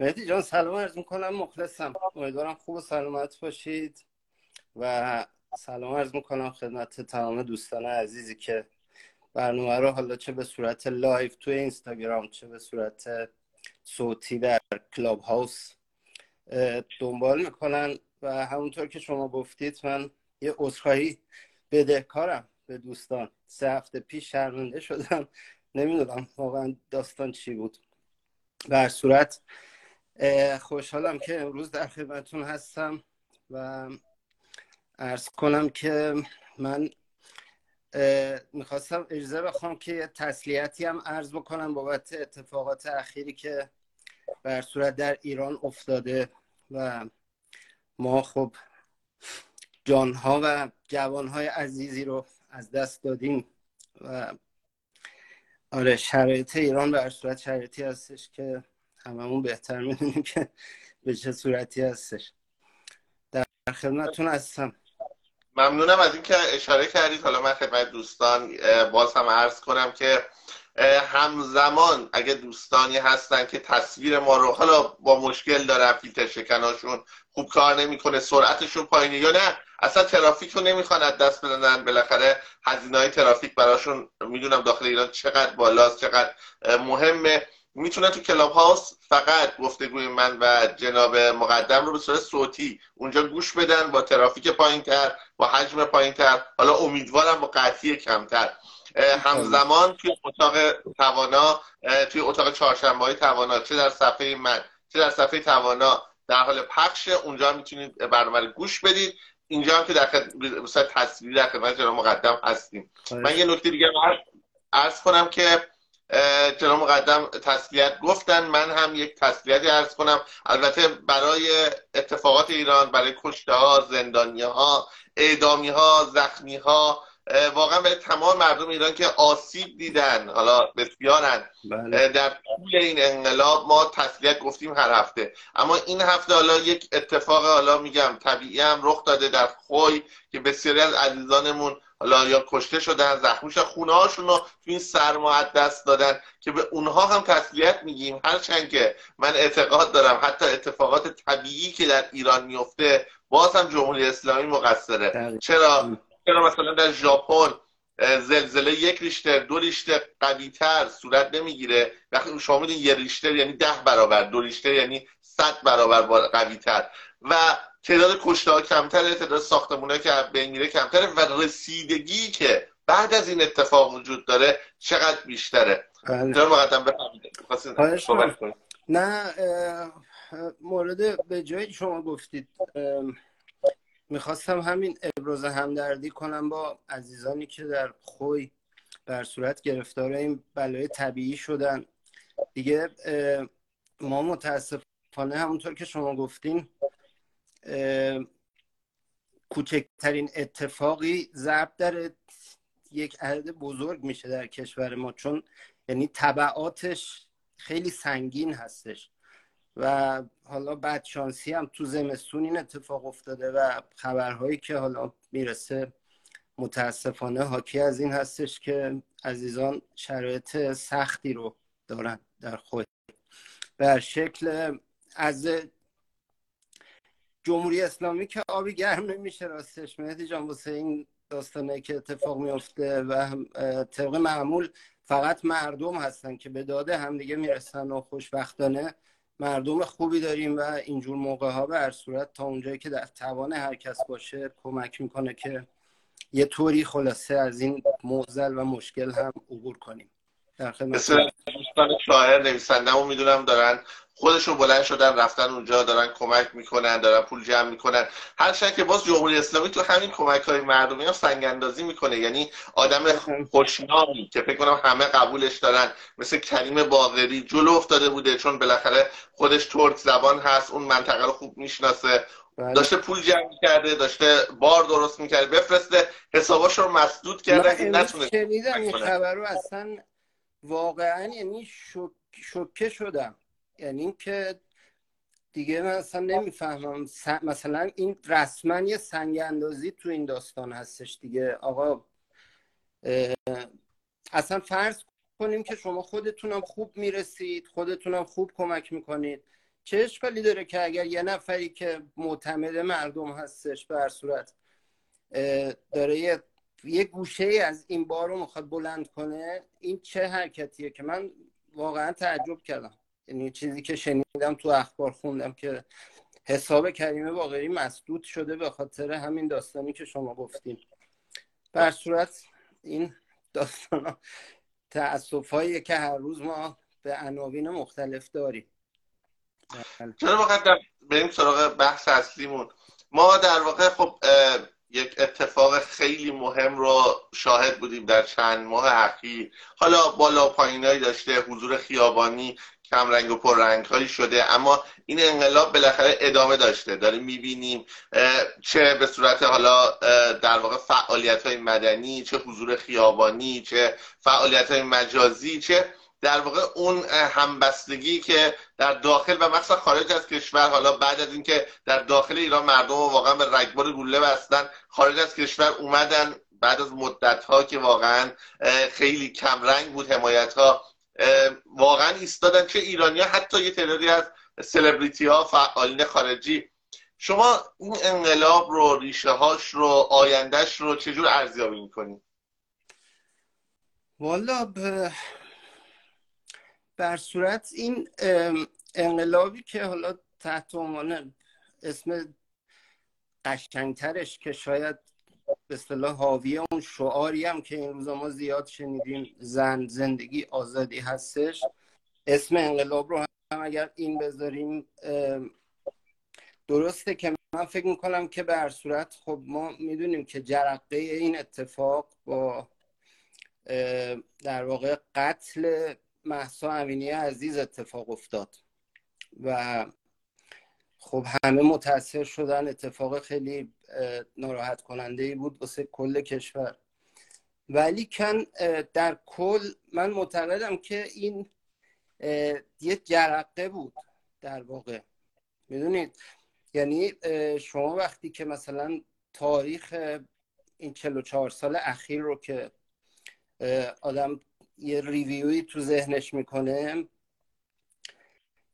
مهدی جان سلام عرض می‌کنم مخلصم. امیدوارم خوب و سلامت باشید. و سلام عرض می‌کنم خدمت تمام دوستان عزیزی که برنامه رو حالا چه به صورت live توی اینستاگرام چه به صورت صوتی در Clubhouse دنبال می‌کنن. و همونطور که شما گفتید من یه عذرخواهی بدهکارم به دوستان. سه هفته پیش شرمنده شدم. نمی‌دونم واقعا داستان چی بود. بر صورت خوشحالم که امروز در خدمتون هستم و ارز کنم که من می‌خواستم اجازه بخوام که تسلیتی هم عرض بکنم بابت اتفاقات اخیری که بر صورت در ایران افتاده و ما خب جانها و جوانهای عزیزی رو از دست دادیم و آره شرایط ایران بر صورت شرایطی هستش که هممون بهتر می‌دونیم که به چه صورتی هستش. در خدمتتون هستم. ممنونم از اینکه اشاره کردید. حالا من خدمت دوستان باز هم عرض کنم که همزمان اگه دوستانی هستن که تصویر ما رو حالا با مشکل دارن فیلتر شکناشون خوب کار نمی‌کنه سرعتشون پایینه یا نه اصلا ترافیک رو نمی‌خوان از دست بدن. بالاخره هزینه های ترافیک براشون می‌دونم داخل ایران چقدر بالاست چقدر مهمه. می‌تونن تو کلاب هاوس فقط گفتگوی من و جناب مقدم رو به صورت صوتی اونجا گوش بدن با ترافیک پایین تر با حجم پایین تر حالا امیدوارم با قطعی کمتر. همزمان توی اتاق توانا توی اتاق چهارشنبه های توانا چه در صفحه من چه در صفحه توانا در حال پخش اونجا می‌تونید برنامه رو گوش بدید. اینجا هم که در خدمت تصویری در خدمت جناب مقدم هستیم. من یه نکته دیگه عرض کنم که جناب مقدم تسلیت گفتن. من هم یک تسلیتی عرض کنم. البته برای اتفاقات ایران برای کشته ها زندانی ها اعدامی ها زخمی ها واقعا برای تمام مردم ایران که آسیب دیدن حالا بسیارن. بله. در طول این انقلاب ما تسلیت گفتیم هر هفته. اما این هفته حالا یک اتفاق حالا میگم طبیعی هم رخ داده در خوی که بسیاری از عزیزانمون حالا یا کشته شدن زخمی شدن خونه هاشون رو تو این سرما دست دادن که به اونها هم تسلیت میگیم. هرچند که من اعتقاد دارم حتی اتفاقات طبیعی که در ایران میفته باز هم جمهوری اسلامی مقصره. چرا؟ چرا مثلا در ژاپن زلزله یک ریشتر دو ریشتر قوی تر صورت نمی‌گیره. وقتی شما میدین یه ریشتر یعنی ده برابر دو ریشتر یعنی صد برابر قوی تر و تعداد کشته ها کمتره تعداد ساختمون که بین میره کمتره و رسیدگی که بعد از این اتفاق وجود داره چقدر بیشتره. بله. مقدم نه مورد به جایی شما گفتید می‌خواستم همین ابراز همدردی کنم با عزیزانی که در خوی بر صورت گرفتار این بلای طبیعی شدن. دیگه ما متاسفانه همونطور که شما گفتین کوچکترین اتفاقی ضرب در یک عدد بزرگ میشه در کشور ما چون یعنی طبعاتش خیلی سنگین هستش. و حالا بعد شانسی هم تو زمستون این اتفاق افتاده و خبرهایی که حالا می‌رسه متاسفانه حاکی از این هستش که عزیزان شرایط سختی رو دارن در خود. بر شکل از جمهوری اسلامی که آبی گرم نمیشه راستش. مهدی جان واسه این داستانه که اتفاق میفته و طبق معمول فقط مردم هستن که به داده همدیگه می‌رسن و خوشبختانه مردم خوبی داریم و اینجور موقع ها به هر صورت تا اونجایی که در توان هر کس باشه کمک می‌کنه که یه طوری خلاصه از این موزل و مشکل هم عبور کنیم. در خدمت دوستان شاعر نویسنده می‌دونم دارن خودشون بلند شدن رفتن اونجا دارن کمک می‌کنن دارن پول جمع می‌کنن. هرچند که باز جمهوری اسلامی تو همین کمک های مردمی هم سنگ اندازی می‌کنه. یعنی آدم خوشنامی که فکر کنم همه قبولش دارن. مثل کریم باغری جلو افتاده بوده چون بالاخره خودش ترک زبان هست اون منطقه رو خوب می‌شناسه. بله. داشته پول جمع کرده داشته بار درست می‌کرده بفرسته حساباش رو مسدود کرده که نتونه این خبر رو اصلا واقعا یعنی شوکه شدم. یعنی اینکه دیگه من اصلا نمی‌فهمم. مثلا این رسما یه سنگ اندازی تو این داستان هستش دیگه. آقا اصلا فرض کنیم که شما خودتونم خوب می‌رسید خودتونم خوب کمک می‌کنید. چه اشکالی داره که اگر یه نفری که معتمد مردم هستش به هر صورت داره یه, یه گوشه از این بار رو می‌خواد بلند کنه این چه حرکتیه که من واقعا تعجب کردم. یعنی چیزی که شنیدم تو اخبار خوندم که حساب کریمه واقعی مسدود شده به خاطر همین داستانی که شما گفتیم بر صورت این داستان تأصف که هر روز ما به عناوین مختلف داریم. چرا واقعا بریم سراغ بحث اصلیمون. ما در واقع خب یک اتفاق خیلی مهم رو شاهد بودیم در چند ماه اخیر. حالا بالا پایینایی داشته حضور خیابانی کم رنگ و پر رنگ هایی شده اما این انقلاب بالاخره ادامه داشته. داریم می‌بینیم چه به صورت حالا در واقع فعالیت های مدنی چه حضور خیابانی چه فعالیت های مجازی چه در واقع اون همبستگی که در داخل و مخصوصا خارج از کشور حالا بعد از اینکه در داخل ایران مردم واقعا به رگبار گوله بستن خارج از کشور اومدن. بعد از مدت ها که واقعا خیلی کمرنگ بود حمایت ها واقعا ایستادن چه ایرانی ها حتی یه تعدادی از سلبریتی ها فعالین خارجی. شما این انقلاب رو ریشه هاش رو آیندهش رو چجور ارزیابی می‌کنید والا بر صورت این انقلابی که حالا تحت عنوان اسم قشنگترش که شاید به اصطلاح حاوی اون شعاری هم که این روزا ما زیاد شنیدیم زن زندگی آزادی هستش. اسم انقلاب رو هم اگر این بذاریم درسته که من فکر می‌کنم که به هر صورت خب ما می‌دونیم که جرقه این اتفاق با در واقع قتل محسا امینی عزیز اتفاق افتاد. و خب همه متاثر شدن. اتفاق خیلی ناراحت کننده ای بود واسه کل کشور. ولی کن در کل من معتقدم که این یه جرقه بود در واقع. می‌دونید؟ یعنی شما وقتی که مثلا تاریخ این 44 سال اخیر رو که آدم یه ریویوی تو ذهنش می‌کنه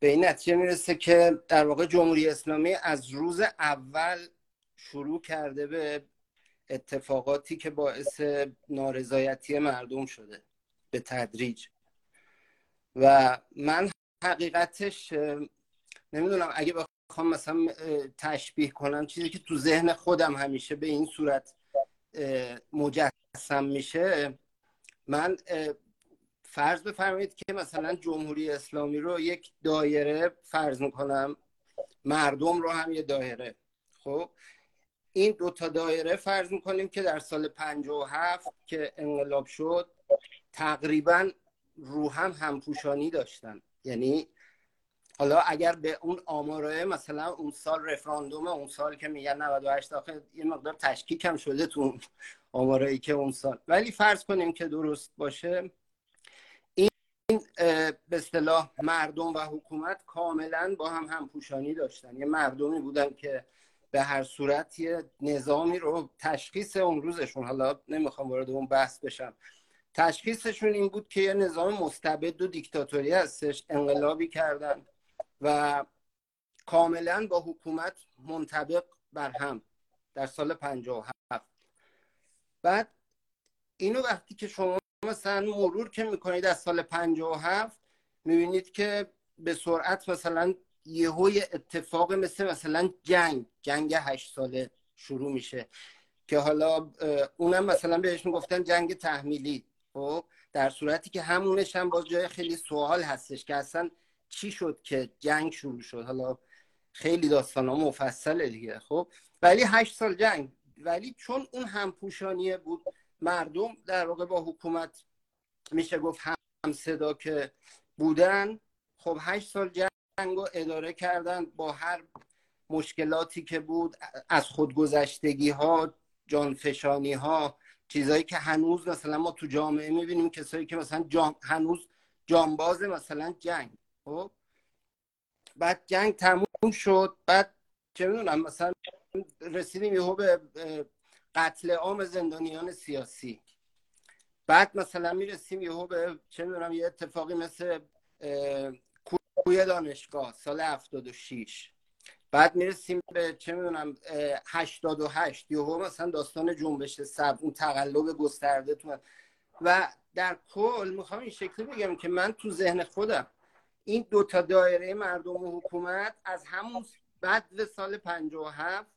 به این نتیجه می‌رسه که در واقع جمهوری اسلامی از روز اول شروع کرده به اتفاقاتی که باعث نارضایتی مردم شده به تدریج. و من حقیقتش نمی‌دونم اگه بخوام مثلا تشبیه کنم چیزی که تو ذهن خودم همیشه به این صورت مجسم میشه من فرض بفرمایید که مثلا جمهوری اسلامی رو یک دایره فرض می‌کنم مردم رو هم یه دایره. خب؟ این دو تا دایره فرض می‌کنیم که در سال 57 که انقلاب شد تقریبا رو هم همپوشانی داشتن. یعنی حالا اگر به اون آماره مثلا اون سال رفراندوم اون سال که میگن 98 آخه یه مقدار تشکیک هم شده تو آمارایی که اون سال. ولی فرض کنیم که درست باشه این به اصطلاح مردم و حکومت کاملا با هم همپوشانی داشتن. یه مردمی بودن که به هر صورت یه نظامی رو تشخیص اون روزشون حالا نمی‌خوام وارد اون بحث بشم. تشخیصشون این بود که یه نظام مستبد و دیکتاتوری هستش. انقلابی کردن و کاملا با حکومت منطبق بر هم در سال 57 بعد اینو وقتی که شما مثلا مرور که می‌کنید از سال 57 می‌بینید که به سرعت مثلا یهو اتفاق مثل مثلا جنگ جنگ هشت ساله شروع میشه که حالا اونم مثلا بهش می‌گفتن جنگ تحمیلی. خب در صورتی که همونش هم باز جای خیلی سوال هستش که اصلا چی شد که جنگ شروع شد؟ حالا خیلی داستان مفصله دیگه. خب ولی هشت سال جنگ. ولی چون اون همپوشانیه بود مردم در واقع با حکومت میشه گفت هم صدا که بودن. خب هشت سال جنگ رو اداره کردن با هر مشکلاتی که بود از خودگذشتگی ها جانفشانی ها چیزایی که هنوز مثلا ما تو جامعه می‌بینیم کسایی که مثلا جام... هنوز جانباز مثلا جنگ. خب؟ بعد جنگ تموم شد بعد چه می‌دونم مثلا رسیدیم یهو به قتل عام زندانیان سیاسی. بعد مثلا می‌رسیم یهو به چه می‌دونم یه اتفاقی مثل توی دانشگاه سال 76 بعد می‌رسیم به چه می‌دونم 88 یهو مثلا داستان جنبش سب اون تقلب گسترده تو و در کل می‌خوام این شکلی بگم که من تو ذهن خودم این دوتا دایره مردم و حکومت از همون بعد سال 57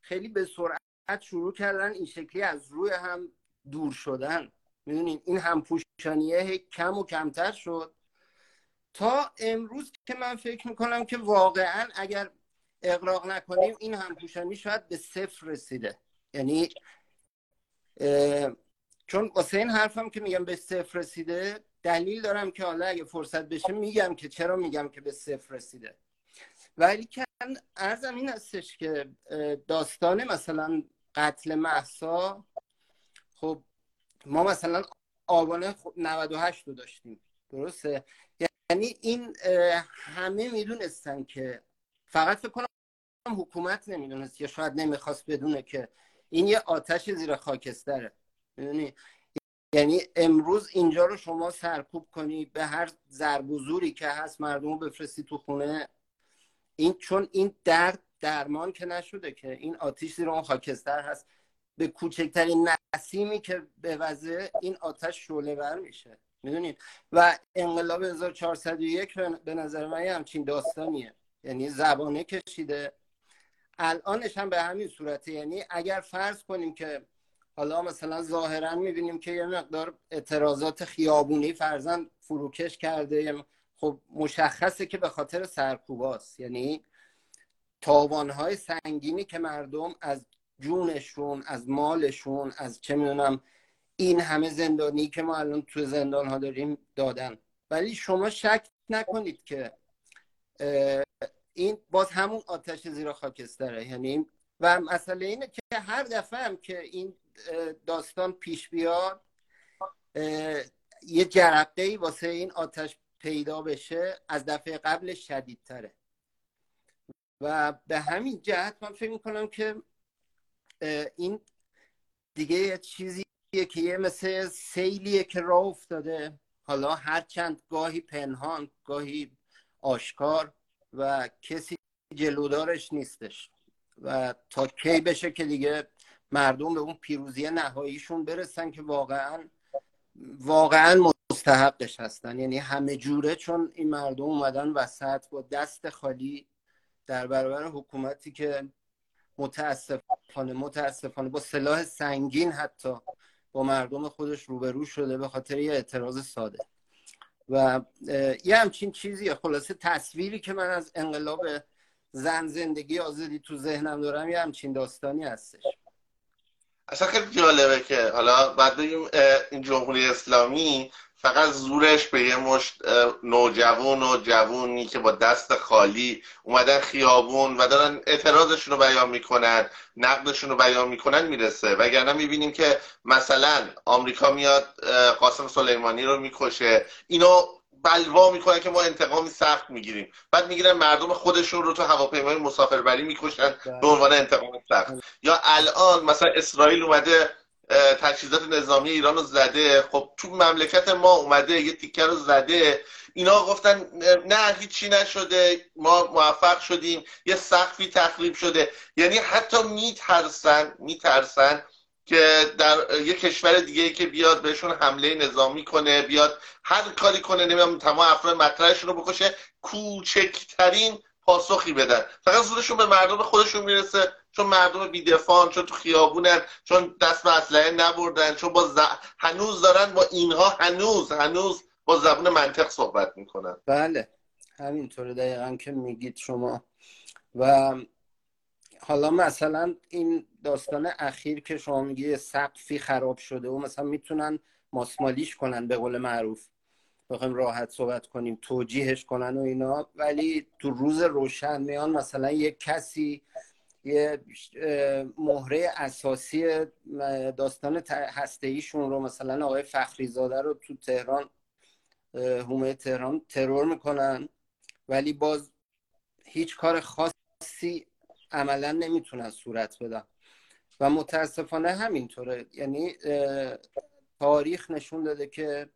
خیلی به سرعت شروع کردن این شکلی از روی هم دور شدن. می‌دونین؟ این همپوشانیه کم و کمتر شد. تا امروز که من فکر می‌کنم که واقعا اگر اقراق نکنیم این همپوشانی شاید به صفر رسیده. یعنی چون واسه این حرفم که میگم به صفر رسیده دلیل دارم که حالا اگه فرصت بشه میگم که چرا میگم که به صفر رسیده. ولی که ارزم این هستش که داستان مثلا قتل محسا. خب ما مثلا آبان 98 رو داشتیم. درسته؟ یعنی این همه می‌دونستن که فقط فکر کنم حکومت نمی‌دونست یا شاید نمی‌خواست بدونه که این یه آتش زیر خاکستره. می‌دونی؟ یعنی امروز اینجا رو شما سرکوب کنی به هر ضرب و زوری که هست مردم رو بفرستی تو خونه. این چون این درد درمان که نشده که این آتیش زیر اون خاکستر هست. به کوچکترین نسیمی که به وضع این آتش شعله بر میشه. می‌دونید؟ و انقلاب 1401 به نظر من همچین داستانیه. یعنی زبانه کشیده. الانش هم به همین صورته. یعنی اگر فرض کنیم که حالا مثلا ظاهرا می‌بینیم که یه مقدار اعتراضات خیابونی فرزن فروکش کرده. خب مشخصه که به خاطر سرکوباست یعنی تاوانهای سنگینی که مردم از جونشون از مالشون از چه می‌دونم این همه زندانی که ما الان تو زندان ها داریم دادن. ولی شما شک نکنید که این باز همون آتش زیر خاکستره. یعنی و مسئله اینه که هر دفعه هم که این داستان پیش بیاد یه جرقه ای واسه این آتش پیدا بشه از دفعه قبل شدیدتره. و به همین جهت من فکر می‌کنم که این دیگه یه چیزیه که یه مثل سیلیه که راه افتاده. حالا هر چند گاهی پنهان گاهی آشکار و کسی جلودارش نیستش. و تا کی بشه که دیگه مردم به اون پیروزی نهاییشون برسن که واقعا واقعا مستحقش هستن. یعنی همه جوره چون این مردم اومدن وسط با دست خالی در برابر حکومتی که متاسفانه متاسفانه با سلاح سنگین حتی با مردم خودش روبرو شده به خاطر یه اعتراض ساده. و یه همچین چیزی خلاصه تصویری که من از انقلاب زن زندگی آزادی تو ذهنم دارم یه همچین داستانی هستش. اصلا خیلی جالبه که حالا بعد این جمهوری اسلامی فقط زورش به یه مشت نوجوان و جوونی که با دست خالی اومدن خیابون و دارن اعتراضشون رو بیان می‌کنن نقدشون رو بیان می‌کنن می‌رسه. وگرنه می‌بینیم که مثلا آمریکا میاد قاسم سلیمانی رو می‌کشه. اینو بلوا می‌کنن که ما انتقامی سخت می‌گیریم. بعد می‌گیرن مردم خودشون رو تو هواپیمای مسافربری می‌کشن به عنوان انتقام سخت. یا الان مثلا اسرائیل اومده تجهیزات نظامی ایران رو زده. خب تو مملکت ما اومده یه تیکه رو زده. اینا گفتن نه هیچی نشده. ما موفق شدیم. یه سقفی تخریب شده. یعنی حتی میترسن میترسن که در یه کشور دیگه که بیاد بهشون حمله نظامی کنه بیاد هر کاری کنه نمی‌دونم تمام افراد مطرحشون رو بکشه کوچکترین پاسخی بدن. فقط زورشون به مردم خودشون می‌رسه چون مردم بیدفان چون تو خیابونن چون دست به اسلحه نبردن چون با هنوز دارن با اینها هنوز هنوز با زبون منطق صحبت می‌کنن. بله. همینطوره دقیقا که میگید شما. و حالا مثلا این داستان اخیر که شما میگی سقفی خراب شده و مثلا می‌تونن ماسمالیش کنن به قول معروف. بخوایم راحت صحبت کنیم توجیهش کنن و اینا. ولی تو روز روشن میان مثلا یک کسی یه مهره اساسی داستان هسته ایشون رو مثلا آقای فخری زاده رو تو تهران حومه تهران ترور می‌کنن. ولی باز هیچ کار خاصی عملا نمی‌تونن صورت بدن. و متاسفانه همینطوره. یعنی تاریخ نشون داده که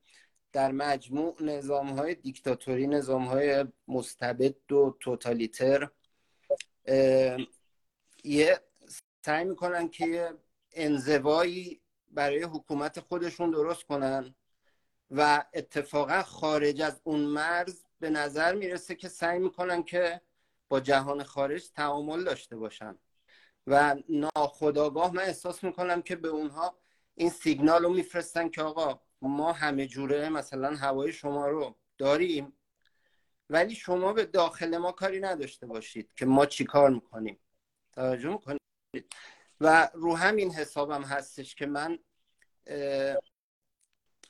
در مجموع نظام های دیکتاتوری نظام های مستبد و توتالیتر یه سعی می‌کنن که یه انزوایی برای حکومت خودشون درست کنن و اتفاقا خارج از اون مرز به نظر می‌رسه که سعی می‌کنن که با جهان خارج تعامل داشته باشن. و ناخداگاه من احساس می‌کنم که به اونها این سیگنال رو میفرستن که آقا ما همه جوره مثلا هوای شما رو داریم ولی شما به داخل ما کاری نداشته باشید که ما چی کار می‌کنیم. توجه می‌کنید؟ و رو همین حسابم هستش که من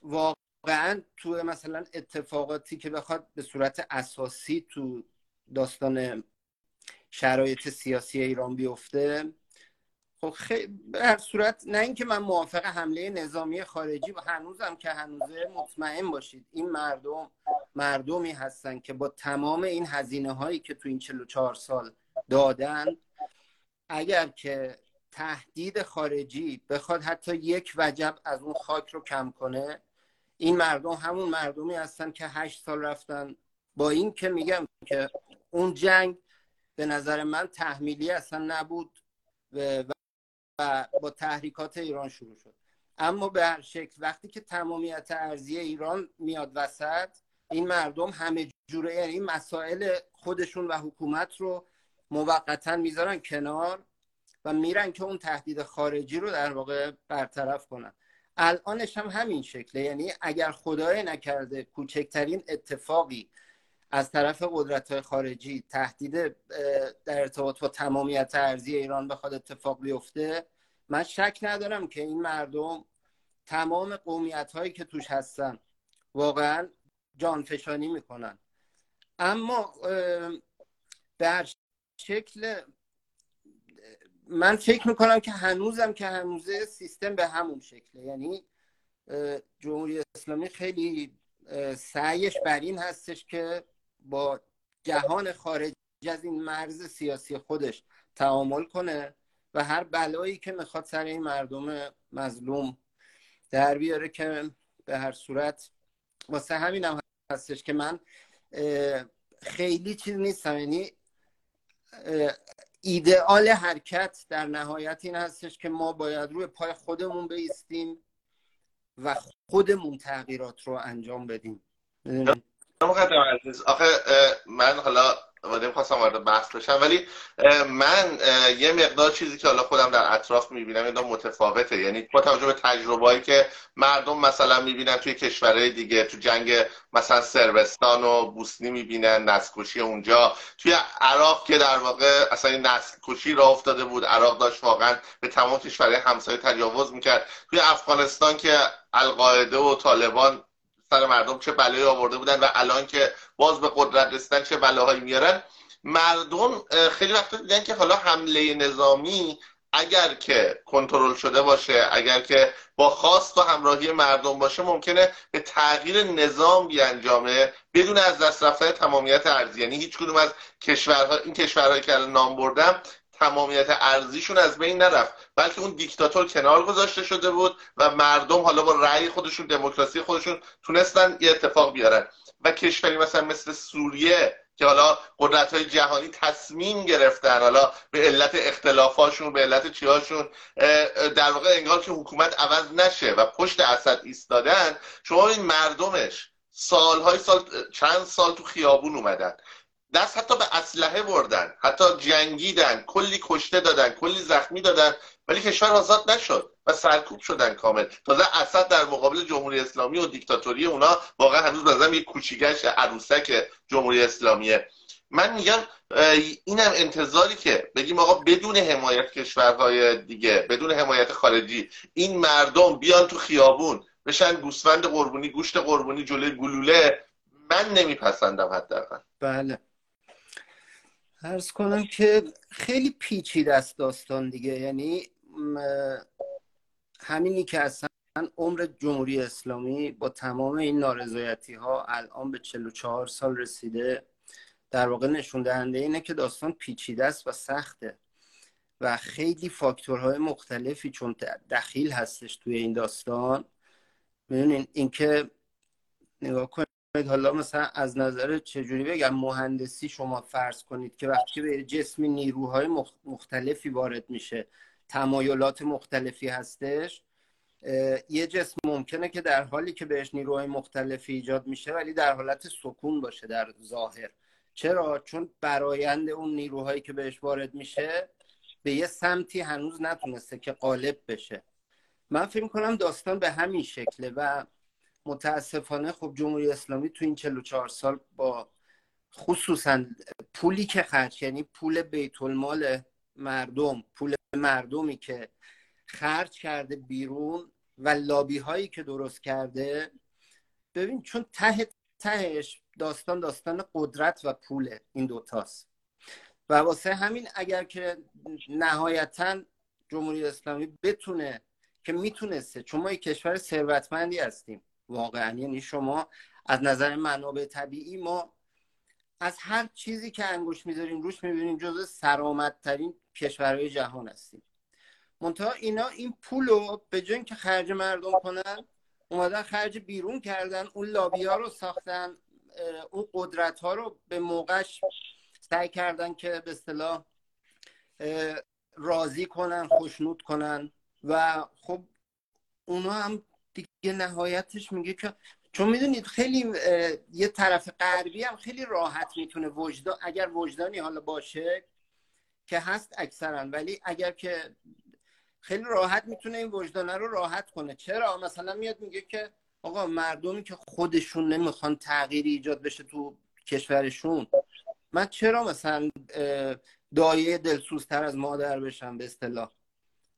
واقعا تو مثلا اتفاقاتی که بخواد به صورت اساسی تو داستان شرایط سیاسی ایران بیفته. خب خیلی به هر صورت نه اینکه من موافق حمله نظامی خارجی و هنوزم که هنوزه مطمئن باشید. این مردم مردمی هستن که با تمام این هزینه هایی که تو این 44 سال دادن اگر که تهدید خارجی بخواد حتی یک وجب از اون خاک رو کم کنه این مردم همون مردمی هستن که هشت سال رفتن. با این که میگم که اون جنگ به نظر من تحمیلی اصلا نبود و با تحریکات ایران شروع شد. اما به هر شکل وقتی که تمامیت ارزی ایران میاد وسط این مردم همه جوره یعنی مسائل خودشون و حکومت رو موقتا می‌ذارن کنار و میرن که اون تهدید خارجی رو در واقع برطرف کنن. الانش هم همین شکله. یعنی اگر خدای نکرده کوچکترین اتفاقی از طرف قدرت خارجی تهدید در ارتباط با تمامیت ارزی ایران بخواد اتفاق بیفته من شک ندارم که این مردم تمام قومیت هایی که توش هستن واقعا جانفشانی می‌کنن. اما در شکل من فکر می‌کنم که هنوزم که هنوزه سیستم به همون شکله. یعنی جمهوری اسلامی خیلی سعیش بر این هستش که با جهان خارج از این مرز سیاسی خودش تعامل کنه و هر بلایی که می‌خواد سر این مردم مظلوم در بیاره که به هر صورت واسه همین هم هستش که من خیلی چیز نیستم. یعنی ایدئال حرکت در نهایت این هستش که ما باید روی پای خودمون بیستیم و خودمون تغییرات رو انجام بدیم. آخه من حالا وادیم خواستم وارد بحث بشم ولی من یه مقدار چیزی که حالا خودم در اطراف می‌بینم یه متفاوته. یعنی با توجه به تجربه‌ای که مردم مثلا می‌بینن توی کشورهای دیگه تو جنگ مثلا سربستان و بوسنی می‌بینن نسکشی اونجا. توی عراق که در واقع اصلا این نسکشی را افتاده بود عراق داشت واقعا به تمام کشورهای همسایه تجاوز می‌کرد. توی افغانستان که القاعده و طالبان سر مردم چه بلایی آورده بودن و الان که باز به قدرت رسیدن چه بلاهایی میارن. مردم خیلی وقت دیدن که حالا حمله نظامی اگر که کنترل شده باشه اگر که با خواست و همراهی مردم باشه ممکنه به تغییر نظام بیانجامه بدون از دست رفتن تمامیت ارزی یعنی هیچ کدوم از کشورها این کشورهایی که الان نام بردم تمامیت ارزیشون از بین نرفت بلکه اون دیکتاتور کنار گذاشته شده بود و مردم حالا با رأی خودشون دموکراسی خودشون تونستن یه اتفاق بیارن. و کشوری مثلا مثل سوریه که حالا قدرت های جهانی تصمیم گرفتن حالا به علت اختلافاشون به علت چیهاشون در واقع انگار که حکومت عوض نشه و پشت اسد ایستادن شما این مردمش سالهای سال چند سال تو خیابون اومدن. دست حتی به اسلحه بردن حتی جنگیدن کلی کشته دادن کلی زخمی دادن ولی کشور آزاد نشد و سرکوب شدن کامل. تازه اسد در مقابل جمهوری اسلامی و دیکتاتوری اونا واقعا هنوز بازم یک کوچیگش عروسک جمهوری اسلامیه. من میگم اینم انتظاری که بگیم آقا بدون حمایت کشورهای دیگه بدون حمایت خارجی این مردم بیان تو خیابون بشن گوسفند قربونی گوشت قربونی جلوی گلوله من نمیپسندم حداقل. بله. ارز کنم که خیلی پیچیده است داستان دیگه. یعنی همینی که اصلا عمر جمهوری اسلامی با تمام این نارضایتی ها الان به 44 سال رسیده در واقع نشون دهنده اینه که داستان پیچیده است و سخته و خیلی فاکتورهای مختلفی چون دخیل هستش توی این داستان. می‌دونین اینکه نگاه کنید حالا مثلا از نظر چجوری بگم مهندسی شما فرض کنید که وقتی به جسمی نیروهای مختلفی وارد میشه تمایلات مختلفی هستش یه جسم ممکنه که در حالی که بهش نیروهای مختلفی ایجاد میشه ولی در حالت سکون باشه در ظاهر. چرا؟ چون برایند اون نیروهایی که بهش وارد میشه به یه سمتی هنوز نتونسته که قالب بشه. من فکر کنم داستان به همین شکله و متاسفانه خب جمهوری اسلامی تو این 44 سال با خصوصا پولی که خرج یعنی پول بیت المال مردم پول مردمی که خرج کرده بیرون و لابی هایی که درست کرده ببین چون ته تهش داستان داستان قدرت و پوله این دوتاست و واسه همین اگر که نهایتا جمهوری اسلامی بتونه که می‌تونسته چون ما یک کشور ثروتمندی هستیم واقعا. یعنی شما از نظر منابع طبیعی ما از هر چیزی که انگوش می‌ذاریم روش می‌بینیم جزو سرامتترین کشورهای جهان هستیم. منتها اینا این پول رو به جای که خرج مردم کنن اومدن خرج بیرون کردن اون لابی ها رو ساختن اون قدرت ها رو به موقعش سعی کردن که به اصطلاح راضی کنن خوشنود کنن. و خب اونا هم دیگه نهایتش میگه که چون می‌دونید خیلی یه طرف غربی هم خیلی راحت می‌تونه وجدان اگر وجدانی حالا باشه که هست اکثرا ولی اگر که خیلی راحت می‌تونه این وجدانه رو راحت کنه. چرا؟ مثلا میاد میگه که آقا مردمی که خودشون نمی‌خوان تغییری ایجاد بشه تو کشورشون من چرا مثلا دایه دلسوزتر از مادر بشم به اصطلاح؟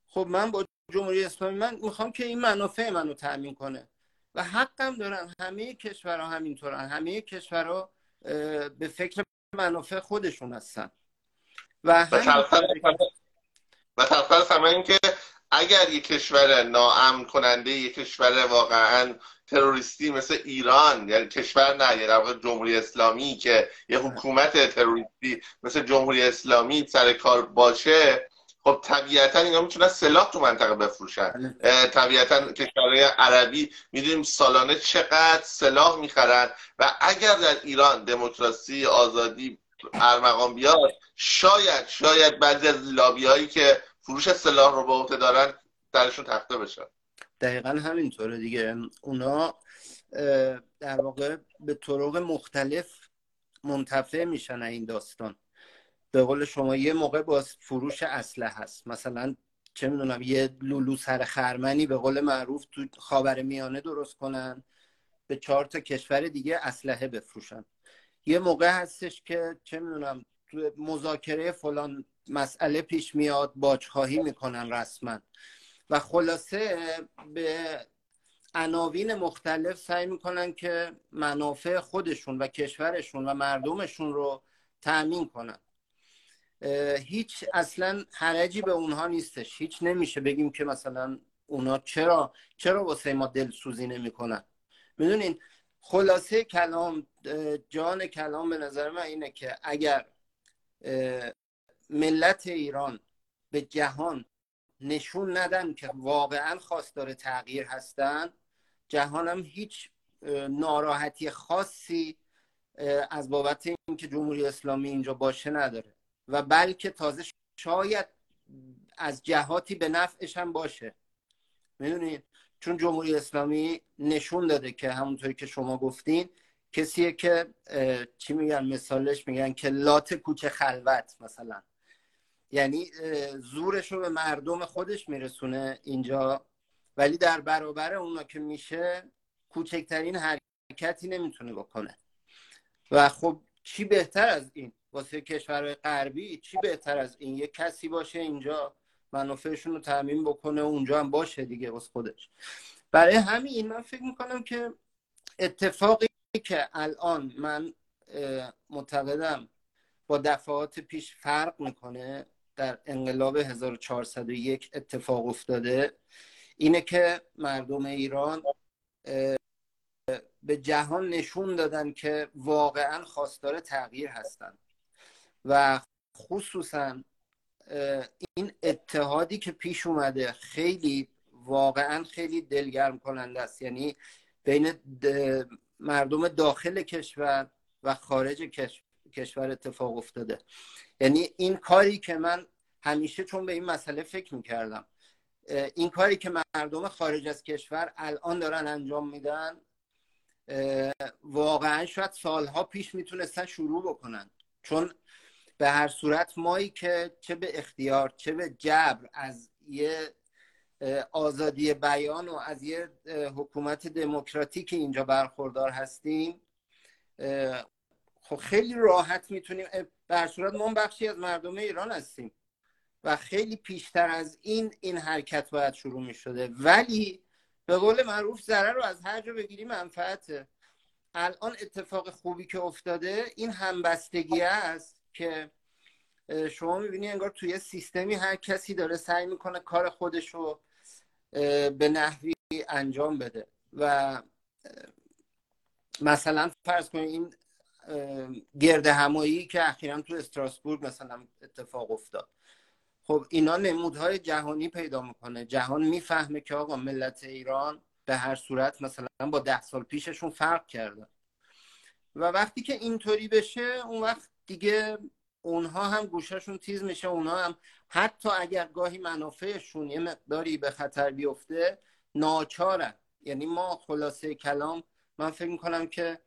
خب من با جمهوری اسلامی من می‌خوام که این منافع منو تأمین کنه. و حقم دارن همه کشورها همینطورن. همه کشورها به فکر منافع خودشون هستن. و و تفصیل همین که اگر یک کشور ناامن کننده یک کشور واقعا تروریستی مثل ایران یعنی کشور نه یعنی جمهوری اسلامی که یه حکومت تروریستی مثل جمهوری اسلامی سر کار باشه خب طبیعتا اینا می‌تونن سلاح تو منطقه بفروشن. بله. طبیعتا کشورهای عربی می‌دونیم سالانه چقدر سلاح می‌خرن و اگر در ایران دموکراسی آزادی ارمغان بیاد شاید شاید بعضی از لابی هایی که فروش سلاح رو به عهده دارن درشون تخته بشن. دقیقا همینطوره دیگه. اونا در واقع به طرق مختلف منتفع میشن این داستان. به قول شما یه موقع با فروش اسلحه هست. مثلا چه می‌دونم یه لولو سر خرمنی به قول معروف تو خاور میانه درست کنن به چهار تا کشور دیگه اسلحه بفروشن. یه موقع هستش که چه می‌دونم تو مذاکره فلان مسئله پیش میاد باجخواهی می‌کنن رسما. و خلاصه به عناوین مختلف سعی می‌کنن که منافع خودشون و کشورشون و مردمشون رو تأمین کنن. هیچ اصلا حرجی به اونها نیستش. هیچ نمیشه بگیم که مثلا اونا چرا چرا واسه ما دلسوزی نمی‌کنن. می‌دونین خلاصه کلام جان کلام به نظر من اینه که اگر ملت ایران به جهان نشون ندن که واقعا خواستار تغییر هستن جهان هم هیچ ناراحتی خاصی از بابت اینکه جمهوری اسلامی اینجا باشه نداره. و بلکه تازه شاید از جهاتی به نفعش هم باشه. می‌دونید چون جمهوری اسلامی نشون داده که همونطوری که شما گفتین کسیه که چی میگن مثالش میگن که لات کوچه خلوت مثلا. یعنی زورش رو به مردم خودش میرسونه اینجا ولی در برابر اونا که میشه کوچکترین حرکتی نمی‌تونه بکنه. و خب چی بهتر از این؟ واسه کشورهای غربی چی بهتر از این؟ یه کسی باشه اینجا منافعشون رو تعمین بکنه اونجا هم باشه دیگه واسه خودش. برای همین من فکر می‌کنم که اتفاقی که الان من معتقدم با دفعات پیش فرق می‌کنه در انقلاب 1401 اتفاق افتاده اینه که مردم ایران به جهان نشون دادن که واقعا خواستار تغییر هستند و خصوصا این اتحادی که پیش اومده خیلی واقعا خیلی دلگرم کننده است. یعنی بین مردم داخل کشور و خارج کشور اتفاق افتاده. یعنی این کاری که من همیشه چون به این مسئله فکر می‌کردم این کاری که مردم خارج از کشور الان دارن انجام میدن واقعا شاید سالها پیش می‌تونستن شروع بکنن. چون به هر صورت مایی که چه به اختیار چه به جبر از یه آزادی بیان و از یه حکومت دموکراتیک اینجا برخوردار هستیم خب خیلی راحت می‌تونیم به هر صورت ما بخشی از مردم ایران هستیم و خیلی پیشتر از این این حرکت باید شروع می شده ولی به قول معروف ضرر رو از هر جا بگیری منفعته. الان اتفاق خوبی که افتاده این همبستگی است که شما می‌بینی انگار توی سیستمی هر کسی داره سعی می‌کنه کار خودش رو به نحوی انجام بده. و مثلا فرض کنید این گرد همایی که اخیرا تو استراسبورگ مثلا اتفاق افتاد. خب اینا نمودهای جهانی پیدا می‌کنه. جهان می‌فهمه که آقا ملت ایران به هر صورت مثلا با ده سال پیششون فرق کرده. و وقتی که اینطوری بشه اون وقت دیگه اونها هم گوششون تیز میشه اونها هم حتی اگر گاهی منافعشون یه مقداری به خطر بیفته ناچارن. یعنی ما خلاصه کلام من فکر می‌کنم که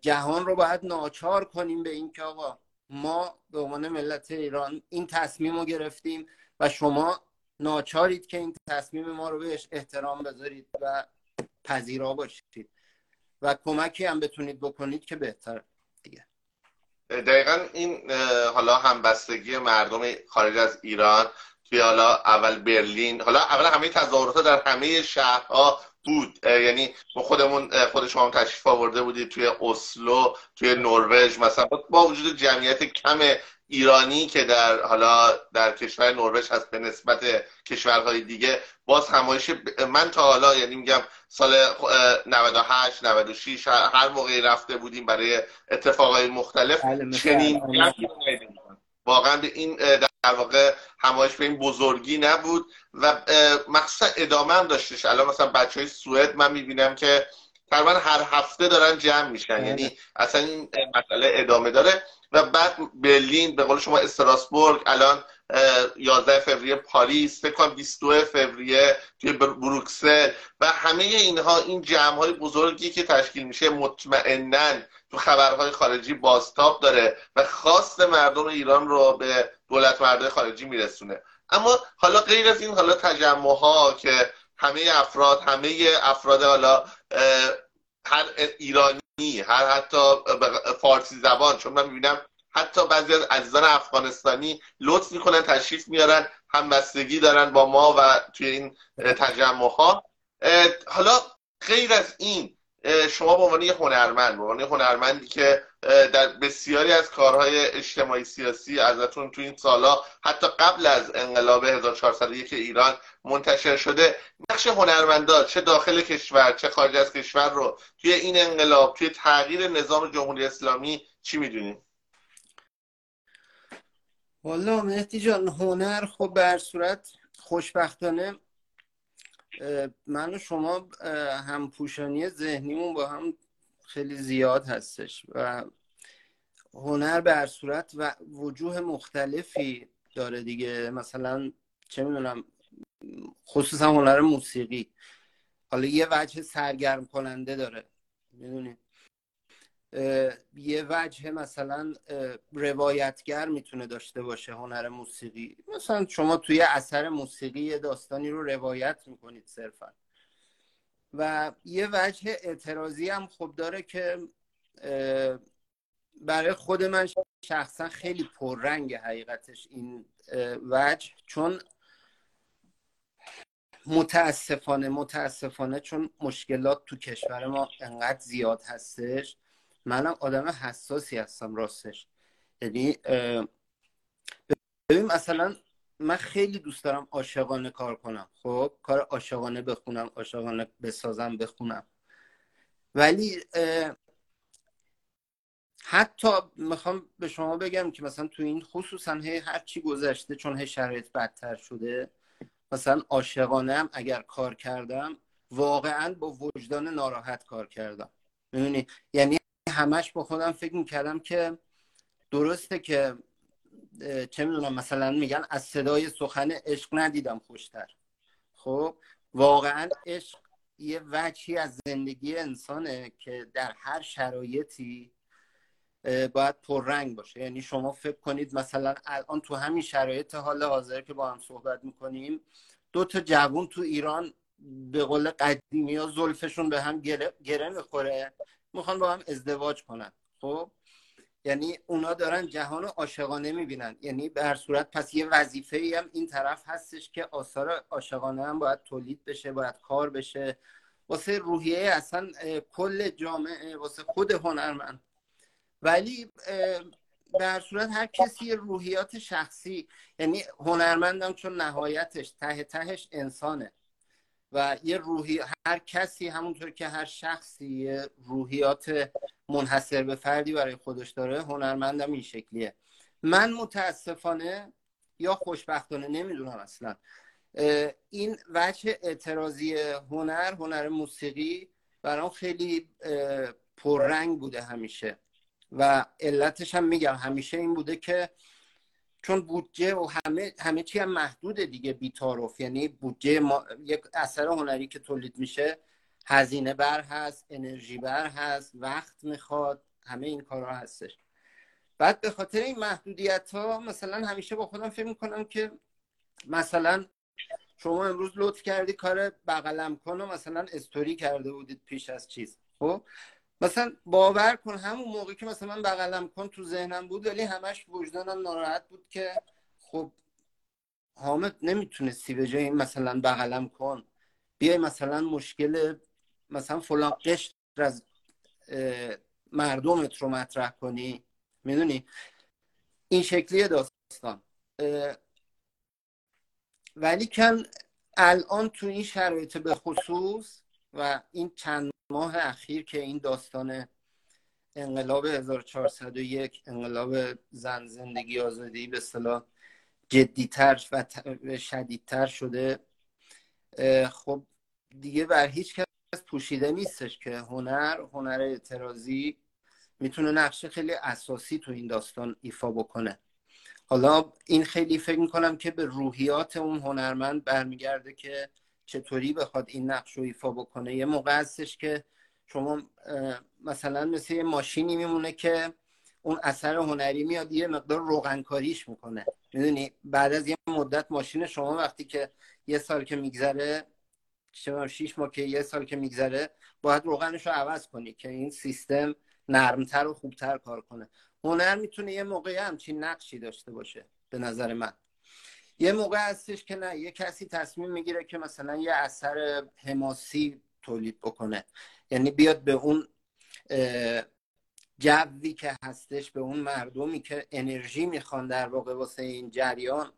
جهان رو باید ناچار کنیم به اینکه آقا ما به عنوان ملت ایران این تصمیم رو گرفتیم و شما ناچارید که این تصمیم ما رو بهش احترام بذارید و پذیرا باشید. و کمکی هم بتونید بکنید که بهتر. دقیقا این حالا همبستگی مردم خارج از ایران توی حالا اول برلین حالا اول همه تظاهرات در همه شهرها بود. یعنی ما خودمون خود شما تشریف آورده بودید توی اسلو توی نروژ مثلا با وجود جمعیت کم ایرانی که در حالا در کشور نروژ هست به نسبت کشورهای دیگه باز همایش من تا حالا یعنی میگم سال 98 96 هر موقعی رفته بودیم برای اتفاقای مختلف بله، چنین واقعا به این در واقع همایش به این بزرگی نبود و مخصوصا ادامه هم داشتش. الان مثلا بچه های سوئد من می‌بینم که تقریبا هر هفته دارن جمع میشن. بله. یعنی اصلا این مسئله ادامه داره. و بعد برلین به قول شما استراسبورگ الان 11 فوریه پاریس فکر کنم 22 فوریه توی بروکسل و همه اینها این جمع های بزرگی که تشکیل میشه مطمئنا تو خبرهای خارجی بازتاب داره و خواست مردم ایران رو به دولت مردای خارجی میرسونه. اما حالا غیر از این حالا تجمع ها که همه افراد همه افراد حالا هر ایرانی هر حتی فارسی زبان چون من می‌بینم حتی بعضی از عزیزان افغانستانی لطف می‌کنن تشریف میارن همبستگی دارن با ما و توی این تجمع ها حالا غیر از این شما به عنوان هنرمند به عنوان هنرمندی که در بسیاری از کارهای اجتماعی سیاسی ازتون تو این سالا حتی قبل از انقلاب 1401 ایران منتشر شده. نقش هنرمندا چه داخل کشور چه خارج از کشور رو توی این انقلاب توی تغییر نظام جمهوری اسلامی چی می‌دونید والا مهدی جان هنر خب به صورت خوشبختانه من و شما همپوشانی ذهنیمون با هم خیلی زیاد هستش و هنر به هر صورت و وجوه مختلفی داره دیگه. مثلا چه می‌دونم خصوصا هنر موسیقی. حالا یه وجه سرگرم کننده داره می‌دونید یه وجه مثلا روایتگر می‌تونه داشته باشه هنر موسیقی. مثلا شما توی اثر موسیقی یه داستانی رو روایت می‌کنید صرفا. و یه وجه اعتراضی هم خب داره که برای خود من شخصا خیلی پررنگ حقیقتش این وجه. چون متاسفانه متاسفانه چون مشکلات تو کشور ما انقدر زیاد هستش منم آدم حساسی هستم راستش. یعنی ببین مثلا من خیلی دوست دارم عاشقانه کار کنم. خب کار عاشقانه بخونم عاشقانه بسازم بخونم. ولی حتی می‌خوام به شما بگم که مثلا تو این خصوصا هی هر چی گذشته چون هی شرایط بدتر شده مثلا عاشقانه هم اگر کار کردم واقعا با وجدان ناراحت کار کردم. می‌دونی؟ یعنی همش با خودم فکر می‌کردم که درسته که چه می‌دونم مثلا میگن از صدای سخن عشق ندیدم خوشتر. خب واقعا عشق یه وجهی از زندگی انسانه که در هر شرایطی باید پررنگ باشه. یعنی شما فکر کنید مثلا الان تو همین شرایط حال حاضر که با هم صحبت می‌کنیم دو تا جوون تو ایران به قول قدیمی ها زلفشون به هم گره, گره می‌خوره. می‌خوان با هم ازدواج کنن. خب یعنی اونا دارن جهان عاشقانه می‌بینن. یعنی به هر صورت پس یه وظیفه ای هم این طرف هستش که آثار عاشقانه هم باید تولید بشه باید کار بشه. واسه روحیه اصلا کل جامعه واسه خود هنرمند. ولی به هر صورت هر کسی روحیات شخصی یعنی هنرمندم چون نهایتش ته تهش انسانه. و یه روحی هر کسی همونطور که هر شخصی روحیات منحصر به فردی برای خودش داره هنرمندم این شکلیه. من متاسفانه یا خوشبختانه نمی‌دونم اصلا. این وجه اعتراضی هنر هنر موسیقی برام خیلی پررنگ بوده همیشه. و علتش هم میگم همیشه این بوده که چون بودجه و همه همه چی هم محدود دیگه بیتاروف یعنی بودجه ما... یک اثر هنری که تولید میشه هزینه بر هست انرژی بر هست وقت می‌خواد همه این کارها هستش. بعد به خاطر این محدودیت ها مثلا همیشه با خودم فکر می‌کنم که مثلا شما امروز لطف کردی کار بغلم کن و مثلا استوری کرده بودید پیش از چیز. خب؟ مثلا باور کن همون موقع که مثلا من بغلم کن تو ذهنم بود ولی همش وجدانم ناراحت بود که خب حامد نمی‌تونستی به جای مثلا بغلم کن. بیای مثلا مشکل مثلا فلان قشر از مردمت رو مطرح کنی. می‌دونی؟ این شکلی داستان. ولی کن الان تو این شرایط به خصوص و این چند ماه اخیر که این داستان انقلاب 1401 انقلاب زن زندگی آزادی به صلاح جدیتر و شدیدتر شده خب دیگه بر هیچ کس پوشیده نیستش که هنر هنر اعتراضی می‌تونه نقش خیلی اساسی تو این داستان ایفا بکنه. حالا این خیلی فکر می‌کنم که به روحیات اون هنرمند برمیگرده که چطوری بخواد این نقش رو ایفا بکنه. یه موقع هستش که شما مثلا مثل یه ماشینی میمونه که اون اثر هنری میاد یه مقدار روغنکاریش می‌کنه. می‌دونی؟ بعد از یه مدت ماشین شما وقتی که یه سال که میگذره شیش ماه که یه سال که میگذره باید روغنش رو عوض کنی که این سیستم نرمتر و خوبتر کار کنه. هنر می‌تونه یه موقعی همچین نقشی داشته باشه به نظر من. یه موقع هستش که نه یه کسی تصمیم می‌گیره که مثلا یه اثر حماسی تولید بکنه. یعنی بیاد به اون جوی که هستش به اون مردمی که انرژی می‌خوان در واقع واسه این جریان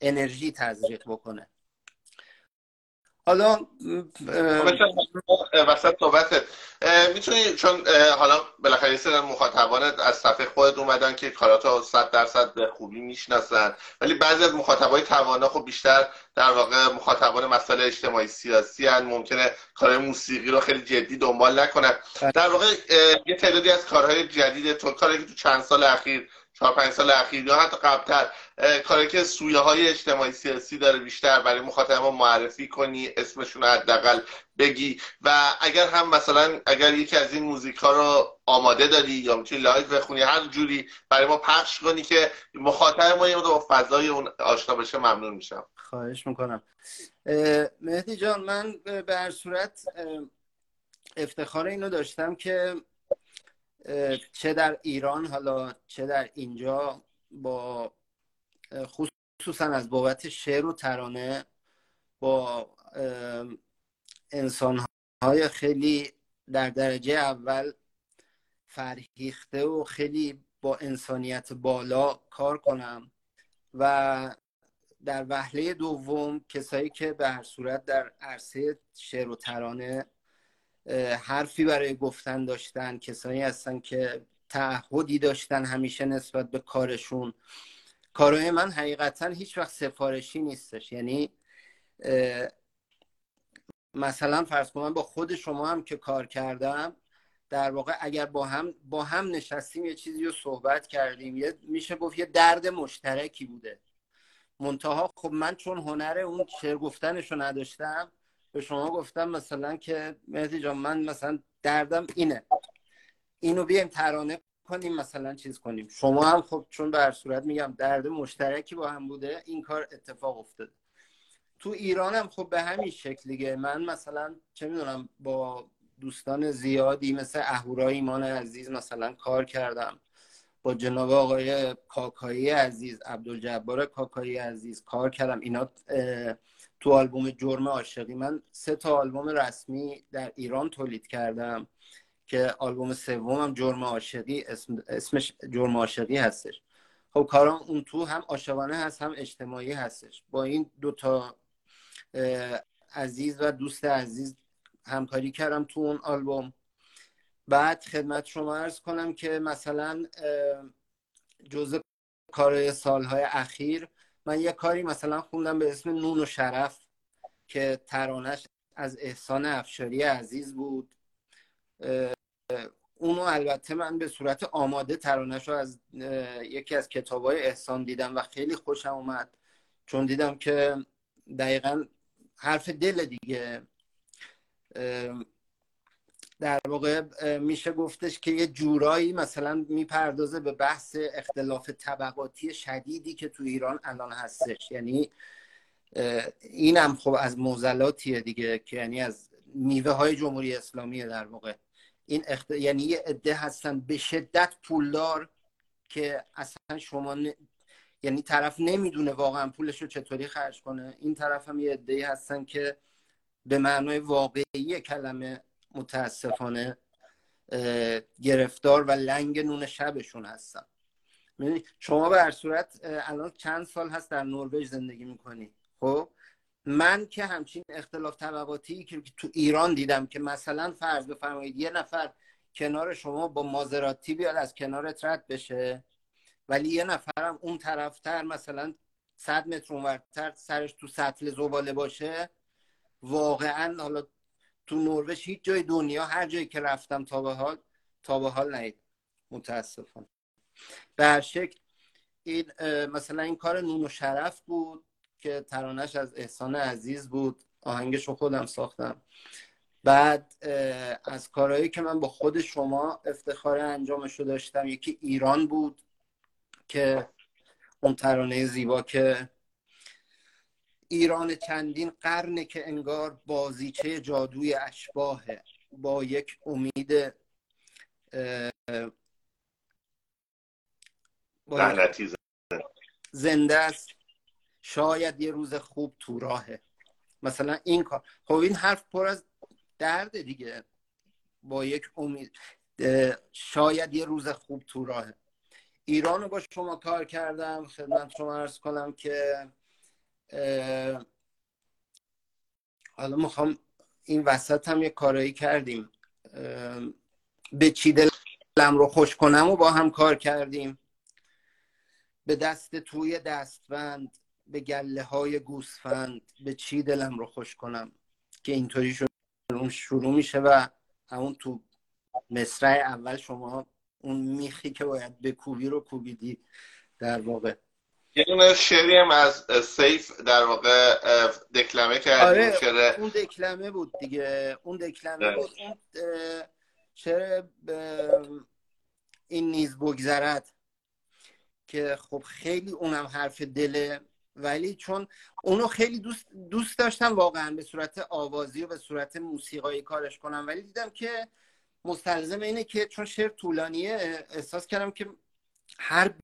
انرژی تزریق بکنه. حالا وسط صحبتت می‌تونی چون حالا بالاخره یه سری مخاطبانت از صفحه خودت اومدن که کاراتو صد درصد به خوبی می‌شناسن. ولی بعضی از مخاطبای توانا خب بیشتر در واقع مخاطبان مسائل اجتماعی سیاسی هن. ممکنه کارهای موسیقی رو خیلی جدی دنبال نکنن. در واقع یه تعدادی از کارهای جدید تو کاری که تو چند سال اخیر چهار پنج سال اخیر یا حتی قبلتر کاری که سویه های اجتماعی سیاسی داره بیشتر برای مخاطب ما معرفی کنی اسمشون حداقل بگی. و اگر هم مثلا اگر یکی از این موزیک ها رو آماده داری یا می‌تونی live بخونی هر جوری برای ما پخش کنی که مخاطب ما یه با فضای اون آشنا بشه ممنون میشم. خواهش می‌کنم. مهدی جان من به هر صورت افتخار اینو داشتم که چه در ایران حالا چه در اینجا با خصوصا از بابت شعر و ترانه با انسان های خیلی در درجه اول فرهیخته و خیلی با انسانیت بالا کار کنم و در وهله دوم کسایی که به هر صورت در عرصه شعر و ترانه حرفی برای گفتن داشتن کسایی هستن که تعهدی داشتن همیشه نسبت به کارشون. کارهای من حقیقتا هیچ وقت سفارشی نیستش. یعنی مثلا فرض کنم با خود شما هم که کار کردم در واقع اگر با هم با هم نشستیم یه چیزی رو صحبت کردیم یه میشه گفت یه درد مشترکی بوده. منتها خب من چون هنر اون شعر گفتنش رو نداشتم به شما گفتم مثلا که مهدی جان من مثلا دردم اینه. اینو بیایم ترانه کنیم مثلا چیز کنیم. شما هم خب چون به صورت میگم درد مشترکی با هم بوده این کار اتفاق افتاده. تو ایران هم خب به همین شکلیه من مثلا چه می‌دونم با دوستان زیادی مثل اهورای ایمان عزیز مثلا کار کردم. با جناب آقای کاکایی عزیز عبدالجبار کاکایی عزیز کار کردم. اینا تو آلبوم جرم عاشقی من سه تا آلبوم رسمی در ایران تولید کردم که آلبوم سومم جرم عاشقی اسم اسمش جرم عاشقی هستش. خب کارام اون تو هم عاشقانه هست هم اجتماعی هستش. با این دوتا عزیز و دوست عزیز همکاری کردم تو اون آلبوم. بعد خدمت شما ارز کنم که مثلا جزء کار سالهای اخیر من یه کاری مثلا خوندم به اسم نون و شرف که ترانش از احسان افشاری عزیز بود. اونو البته من به صورت آماده ترانش رو از یکی از کتاب های احسان دیدم و خیلی خوشم اومد. چون دیدم که دقیقا حرف دل دیگه. در واقع میشه گفتش که یه جورایی مثلا می‌پردازه به بحث اختلاف طبقاتی شدیدی که تو ایران الان هستش. یعنی اینم خب از موزلاتیه دیگه که یعنی از میوه های جمهوری اسلامی در واقع. این اخت... یعنی یه عده هستن به شدت پولدار که اصلا شما یعنی طرف نمی‌دونه واقعا پولش رو چطوری خرج کنه. این طرف هم یه عده هستن که به معنای واقعی کلمه متاسفانه گرفتار و لنگ نون شبشون هستن. شما به هر صورت الان چند سال هست در نروژ زندگی می‌کنی. خب؟ من که همچین اختلاف طبقاتی که تو ایران دیدم که مثلا فرض بفرمایید یه نفر کنار شما با مازراتی بیاد از کنارت رد بشه ولی یه نفرم اون طرفتر مثلا صد متر اونورتر سرش تو سطل زباله باشه واقعا حالا تو نروژ هیچ جای دنیا هر جایی که رفتم تا به حال تا به حال نهید. متاسفانه. به هر شکل این مثلا این کار نون و شرف بود که ترانش از احسان عزیز بود. آهنگش رو خودم ساختم. بعد از کارهایی که من با خود شما افتخار انجامش رو داشتم یکی ایران بود که اون ترانه زیبا که ایران چندین قرنه که انگار بازیچه جادوی اشباهه با یک امید زنده. است. شاید یه روز خوب تو راهه. مثلا این کار. خب این حرف پر از درد دیگه. با یک امید. شاید یه روز خوب تو راهه. ایران رو با شما کار کردم. خدمت شما ارز کنم که حالا می‌خوام این وسط هم یه کارایی کردیم. به چی دلم رو خوش کنم و با هم کار کردیم. به دست توی دستبند به گله های گوسفند به چی دلم رو خوش کنم که اینطوری شروع میشه و همون تو مصرع اول شما اون میخی که باید به کوبی رو کوبیدی در واقع. یه دونه شعری هم از سیف در واقع دکلمه کردیم آره اون دکلمه بود دیگه. اون دکلمه بود. اون شعر این نیز بگذرد که خب خیلی اونم حرف دله. ولی چون اونو خیلی دوست, دوست داشتم واقعا به صورت آوازی و به صورت موسیقایی کارش کنم. ولی دیدم که مستلزم اینه که چون شعر طولانیه احساس کردم که هر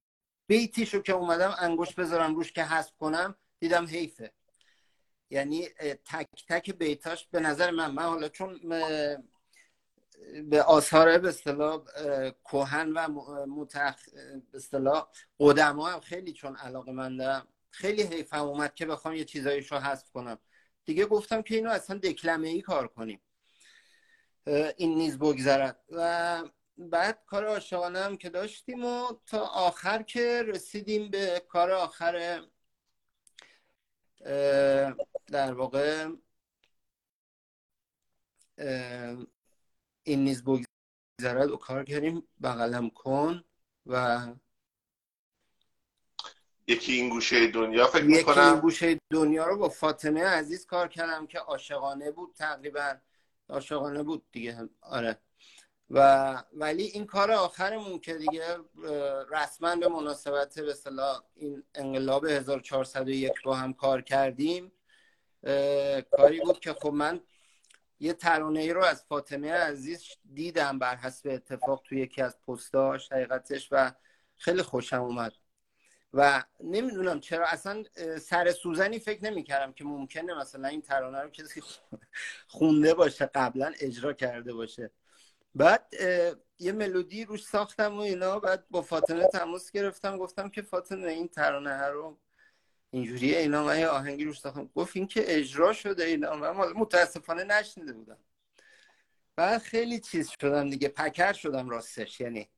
بیتیشو که اومدم انگوش بذارم روش که حذف کنم دیدم حیفه. یعنی تک تک بیتاش به نظر من من حالا چون به آثار به اصطلاح کوهن و متخ به اصطلاح قدما هم خیلی چون علاقه مندم خیلی حیفم اومد که بخوام یه چیزایشو حذف کنم. دیگه گفتم که اینو اصلا دکلمه ای کار کنیم. این نیز بگذرد. و بعد کار عاشقانه هم که داشتیم و تا آخر که رسیدیم به کار آخر در واقع این نیز میگذرد و کار کردیم. بغلم کن و یکی این گوشه دنیا فکر یکی می‌کنم. این گوشه دنیا رو با فاطمه عزیز کار کردم که عاشقانه بود تقریبا عاشقانه بود دیگه. آره. و ولی این کار آخرمون که دیگه رسما به مناسبت به این انقلاب 1401 با هم کار کردیم کاری بود که خب من یه ترانه ای رو از فاطمه عزیز دیدم بر حسب اتفاق توی یکی از پستاش حقیقتش و خیلی خوشم اومد. و نمی‌دونم چرا اصلا سر سوزنی فکر نمی‌کردم که ممکنه مثلا این ترانه رو کسی خونده باشه قبلا اجرا کرده باشه. بعد یه ملودی روش ساختم و اینا. بعد با فاطمه تماس گرفتم. گفتم که فاطمه این ترانه رو اینجوریه. اینا من یه آهنگی روش ساختم. گفت این که اجرا شده اینا. من متاسفانه نشنیده بودم. بعد خیلی چیز شدم دیگه. پکر شدم راستش. یعنی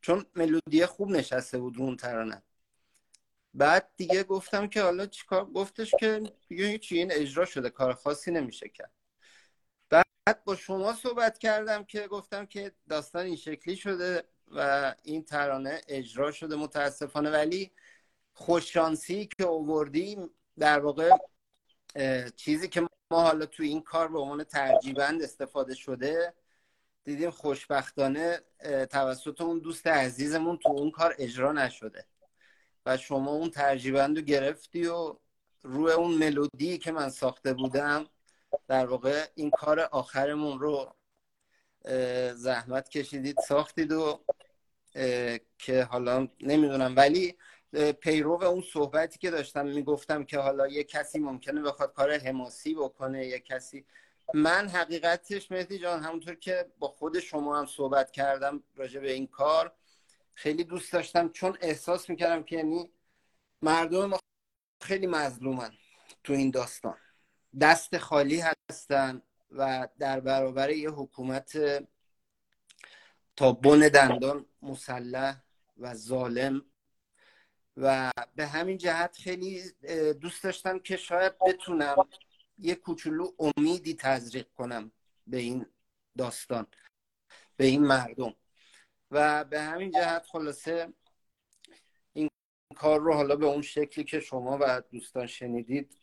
چون ملودی خوب نشسته بود اون ترانه. بعد دیگه گفتم که حالا چیکار؟ گفتش که دیگه چی؟ این اجرا شده. کار خاصی نمیشه کرد. با شما صحبت کردم که گفتم که داستان این شکلی شده و این ترانه اجرا شده متاسفانه. ولی خوششانسی که اووردیم در واقع چیزی که ما حالا تو این کار به عنوان ترجیبند استفاده شده دیدیم خوشبختانه توسط اون دوست عزیزمون تو اون کار اجرا نشده و شما اون ترجیبند رو گرفتی و روی اون ملودی که من ساخته بودم در واقع این کار آخرمون رو زحمت کشیدید ساختید و که حالا نمی‌دونم. ولی پیرو اون صحبتی که داشتم می‌گفتم که حالا یه کسی ممکنه بخواد کار حماسی بکنه یه کسی. من حقیقتش مهدی جان همونطور که با خود شما هم صحبت کردم راجع به این کار خیلی دوست داشتم چون احساس می‌کردم که یعنی مردم ما خیلی مظلومن تو این داستان. دست خالی هستن و در برابر یه حکومت تا بن دندان مسلح و ظالم و به همین جهت خیلی دوست داشتم که شاید بتونم یه کوچولو امیدی تزریق کنم به این داستان به این مردم. و به همین جهت خلاصه این کار رو حالا به اون شکلی که شما و دوستان شنیدید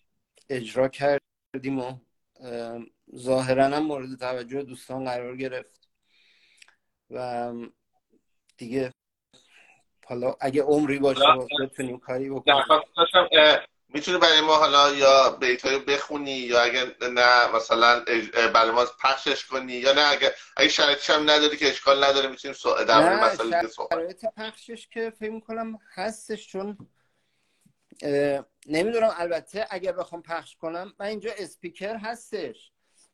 اجرا کردیم و ظاهرا هم مورد توجه دوستان قرار گرفت. و دیگه حالا اگه عمری باشه بتونیم کاری بکنیم. می‌تونی برای ما حالا یا بیتایی بخونی یا اگه نه مثلا برای ما پخشش کنی یا نه اگه اگه شرایطش هم نداری که اشکال نداره می‌تونیم در مورد مسئله صحبت شرایط پخشش که فکر می‌کنم هستش چون نمی‌دونم البته اگر بخوام پخش کنم من اینجا اسپیکر هستش.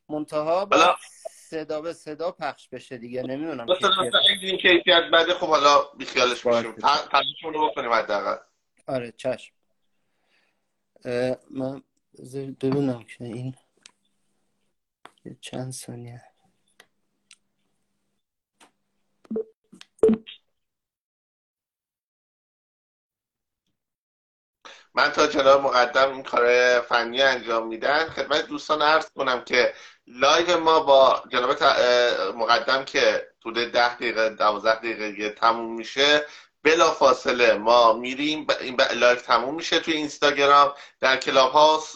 منتها با صدا به صدا پخش بشه دیگه نمی‌دونم این کیفیت بده خب حالا بیخیالش میشیم. پخششون رو بکنیم حداقل. آره چشم. من ببینم که این چند ثانیه. من تا جناب مقدم این کار فنی انجام میدن خدمت دوستان عرض کنم که live ما با جناب مقدم که حدود ده دقیقه دوازده دقیقه تموم میشه بلا فاصله ما میریم. این live تموم میشه توی اینستاگرام. در Clubhouse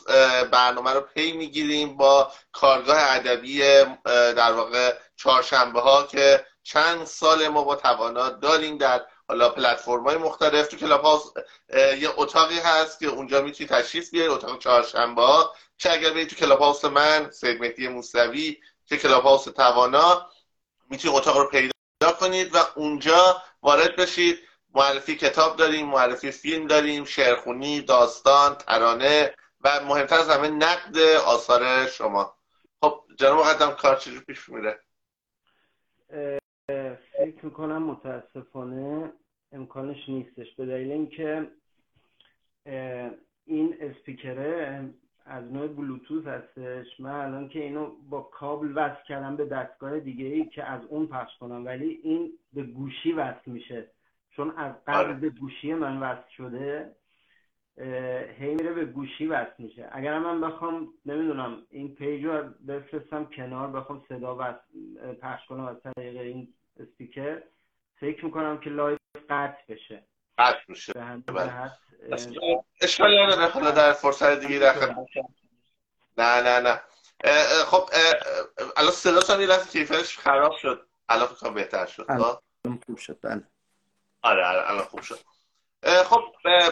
برنامه رو پی می‌گیریم با کارگاه ادبی در واقع چهارشنبه ها که چند سال ما با توانا داریم در حالا پلتفرم های مختلف تو Clubhouse یه اتاقی هست که اونجا می‌تونی تشریف بیاری اتاق چهارشنبه ها. چه اگر برید تو Clubhouse من سید مهدی موسوی چه Clubhouse توانا می‌تونید اتاق رو پیدا کنید و اونجا وارد بشید. معرفی کتاب داریم معرفی فیلم داریم شعرخونی داستان ترانه و مهمتر از همه نقد آثار شما. خب جناب مقدم کار چجور پیش میره؟ فکر می‌کنم متاسفانه امکانش نیستش. به دلیل اینکه این اسپیکره از نوع بلوتوث هستش. من الان که اینو با کابل وصل کردم به دستگاه دیگه ای که از اون پخش کنم ولی این به گوشی وصل میشه. چون از قبل به گوشی من وصل شده هی میره به گوشی وصل میشه. اگر من بخوام نمی‌دونم این پیج رو بفرستم کنار بخوام صدا وصل پخش کنم از طریق این اسپیکر فکر می‌کنم که live قطع بشه. قطع میشه. بله. اشکالی نداره. حالا در فرصت دیگه در نه نه نه. اه، خب الان صداتون یه لحظه کیفیتش خراب شد. الان فکر کنم بهتر شد. الان. خب؟ خوب شد. بله. آره آره الان خوب شد. خب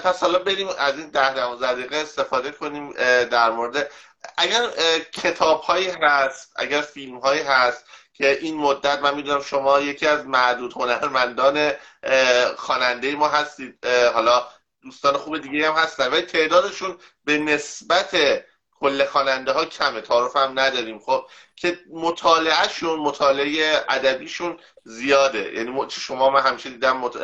پس حالا بریم از این ده دوازده دقیقه استفاده کنیم در مورد اگر کتاب هایی هست اگر فیلم هایی هست که این مدت من می‌دونم شما یکی از معدود هنرمندان خواننده ما هستید. حالا دوستان خوب دیگه هم هستن. ولی تعدادشون به نسبت کل خواننده ها کمه. تعارف هم نداریم. خب که مطالعهشون مطالعه ادبیشون زیاده. یعنی شما من همیشه دیدم مط...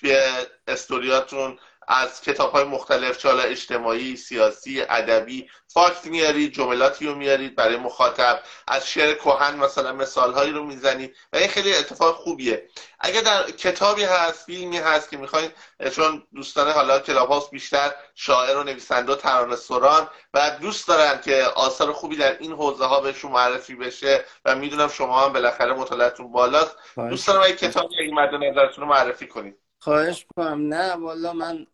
توی استوریاتون از کتاب های مختلف چه حالا اجتماعی سیاسی ادبی فاکت میارید جملاتی رو میارید برای مخاطب. از شعر کهن مثلا مثال هایی رو می‌زنید و این خیلی اتفاق خوبیه. اگر در کتابی هست فیلمی هست که می‌خواین چون دوستان حالا کلاب هاوس بیشتر شاعر و نویسنده و ترانه سران و دوست دارن که آثار خوبی در این حوزه ها بهشون معرفی بشه و می‌دونم شما هم بالاخره مطالعتون بالاست. دوست دارم اگه کتابی اگه مد نظرتون رو معرفی کنید. خواهش می‌کنم. نه والا من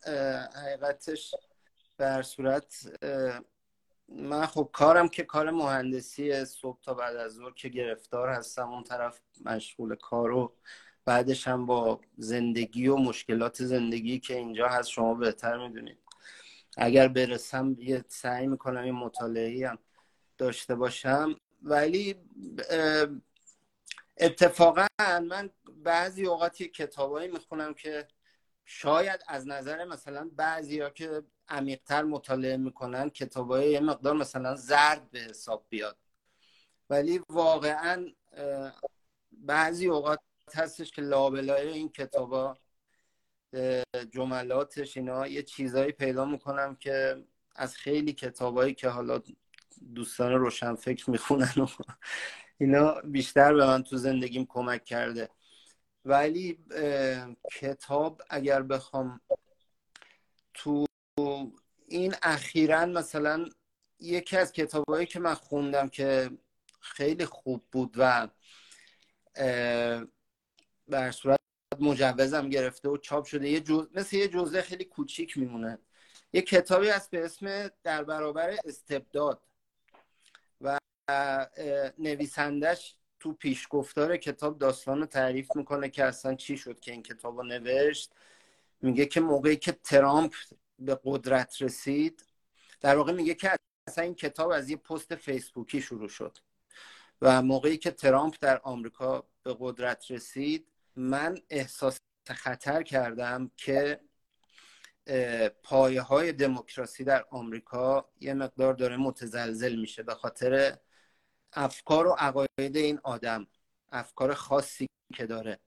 حقیقتش هر صورت من خب کارم که کار مهندسی صبح تا بعد از ظهر که گرفتار هستم اون طرف مشغول کار و بعدش هم با زندگی و مشکلات زندگی که اینجا هست شما بهتر می‌دونید. اگر برسم یه سعی می‌کنم یه مطالعه هم داشته باشم. ولی اتفاقا من بعضی اوقات یه کتابایی می‌خونم که شاید از نظر مثلا بعضی ها که عمیقتر مطالعه می‌کنن کتابای یه مقدار مثلا زرد به حساب بیاد. ولی واقعا بعضی اوقات هستش که لابلای این کتابا جملاتش اینا یه چیزایی پیدا می‌کنم که از خیلی کتابایی که حالا دوستان روشنفکر می‌خونن و اینا بیشتر به من تو زندگیم کمک کرده. ولی کتاب اگر بخوام تو این اخیرا مثلا یکی از کتابایی که من خوندم که خیلی خوب بود و هر صورت مجوزم گرفته و چاپ شده یه جز... مثل یه جزء خیلی کوچیک میمونه. یه کتابی هست به اسم در برابر استبداد. و نویسندش تو پیشگفتار کتاب داستان رو تعریف می‌کنه که اصلا چی شد که این کتاب رو نوشت. میگه که موقعی که ترامپ به قدرت رسید در واقع میگه که اصلا این کتاب از یه پست فیسبوکی شروع شد و موقعی که ترامپ در آمریکا به قدرت رسید من احساس خطر کردم که پایه های دموکراسی در آمریکا یه مقدار داره متزلزل میشه به خاطر افکار و عقاید این آدم افکار خاصی که داره.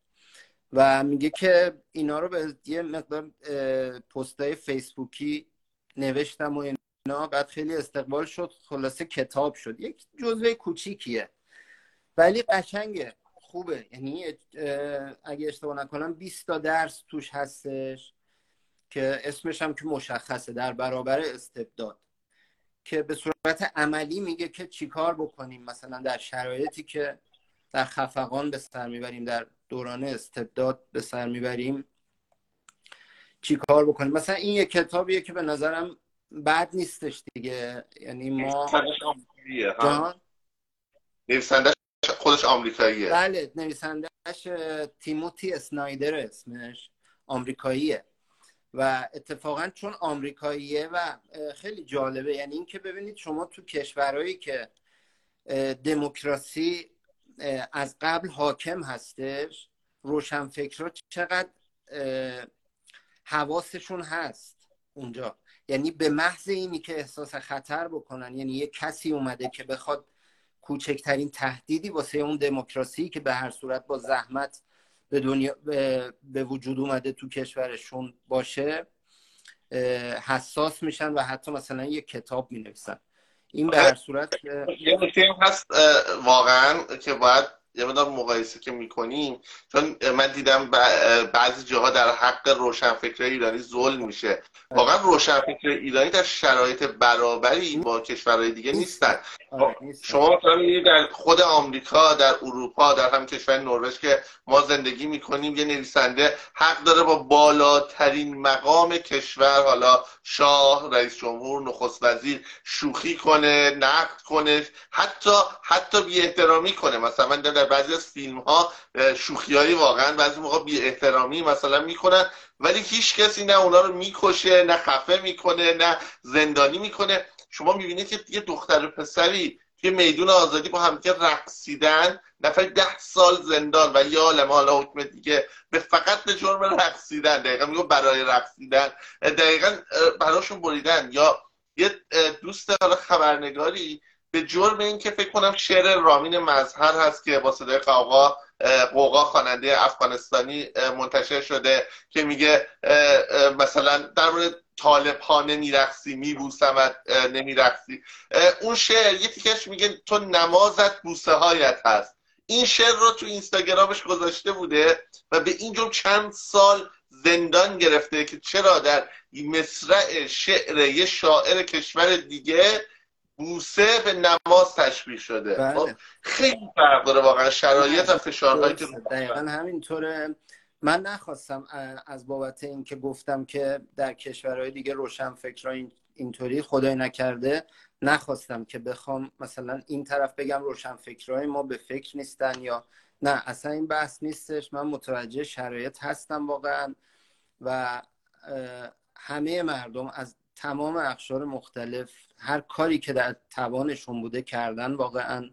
و میگه که اینا رو به یه مقدار پستای فیسبوکی نوشتم و اینا. بعد خیلی استقبال شد خلاصه کتاب شد. یک جزوه کوچیکیه. ولی قشنگه. خوبه. یعنی اگه اشتباه نکنم 20 تا درس توش هستش که اسمش هم که مشخصه در برابر استبداد. که به صورت عملی میگه که چیکار بکنیم مثلا در شرایطی که در خفقان به سر می‌بریم در دوران استبداد به سر می‌بریم چیکار بکنیم؟ مثلا این یک کتابیه که به نظرم بد نیستش دیگه. یعنی ما نویسندش خودش آمریکاییه. بله نویسندش تیموتی اسنایدر اسمش آمریکاییه. و اتفاقا چون آمریکاییه و خیلی جالبه. یعنی اینکه ببینید شما تو کشورهایی که دموکراسی از قبل حاکم هستش روشنفکرها چقدر حواسشون هست اونجا. یعنی به محض اینی که احساس خطر بکنن یعنی یه کسی اومده که بخواد کوچکترین تهدیدی واسه اون دموکراسی که به هر صورت با زحمت به دنیا به وجود اومده تو کشورشون باشه حساس میشن و حتی مثلا یه کتاب می نویسن این به هر صورت یه نکته هست واقعا که باید یه مدار مقایسه که می‌کنیم چون من دیدم بعضی جاها در حق روشنفکر ایرانی ظلم میشه. واقعا روشنفکر ایرانی در شرایط برابری با کشورهای دیگه نیستن. آره، شما مثلا در خود آمریکا در اروپا در هم کشور نروژ که ما زندگی می‌کنیم یه نویسنده حق داره با بالاترین مقام کشور حالا شاه رئیس جمهور نخست وزیر شوخی کنه نقد کنه حتی حتی بی احترامی کنه. مثلا من در بعضی از فیلم ها شوخی واقعا بعضی موقع بی احترامی مثلا می‌کنن ولی هیچ کسی نه اونا رو می‌کشه نه خفه می‌کنه نه زندانی می‌کنه. شما می‌بینید که یه دختر پسری که میدون آزادی با همدیگه رقصیدن نفر ده سال زندان و یا عالم حالا حکم دیگه به فقط به جرم رقصیدن. دقیقا میگو برای رقصیدن. دقیقا براشون بریدن. یا یه دوست حالا خبرنگاری به جرم این که فکر کنم شعر رامین مظهر هست که با صدای قوقا قوقا خواننده افغانستانی منتشر شده که میگه مثلا در مورد طالب ها نمیرقصی میبوسمت نمیرقصی. اون شعر یه تیکش میگه تو نمازت بوسه هایت هست. این شعر رو تو اینستاگرامش گذاشته بوده و به این جور چند سال زندان گرفته که چرا در مصرع شعر یه شاعر کشور دیگه بوسه به نماز تشبیه شده. بله. خب، خیلی فرق داره واقعا شرایط و فشارهایی که دقیقا همینطوره. من نخواستم از بابت اینکه گفتم که در کشورهای دیگه روشن فکر اینطوری خدای نکرده نخواستم که بخوام مثلا این طرف بگم روشن فکرهای ما به فکر نیستن یا نه اصلا این بحث نیستش. من متوجه شرایط هستم واقعا و همه مردم از تمام اقشار مختلف هر کاری که در توانشون بوده کردن واقعا.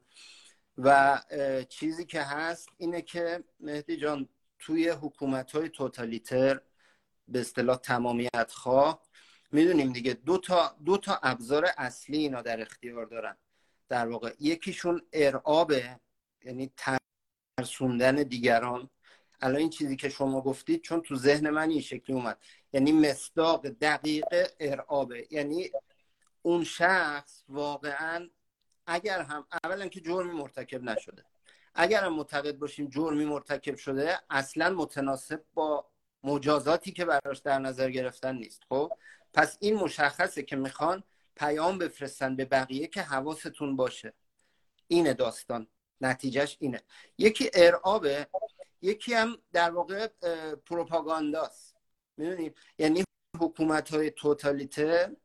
و چیزی که هست اینه که مهدی جان توی حکومت های توتالیتر به اصطلاح تمامیت خواه می‌دونیم دیگه دو تا, دو تا ابزار اصلی اینا در اختیار دارن. در واقع یکیشون ارعابه یعنی ترسوندن دیگران. الان این چیزی که شما گفتید چون تو ذهن من این شکلی اومد. یعنی مصداق دقیق ارعابه. یعنی اون شخص واقعا اگر هم اولا که جرمی مرتکب نشده. اگر هم معتقد باشیم جرمی مرتکب شده اصلا متناسب با مجازاتی که براش در نظر گرفتن نیست. خب؟ پس این مشخصه که می‌خوان پیام بفرستن به بقیه که حواستون باشه. اینه داستان. نتیجهش اینه. یکی ارعابه. یکی هم در واقع پروپاگانداست. می‌دونید یعنی حکومت های توتالیته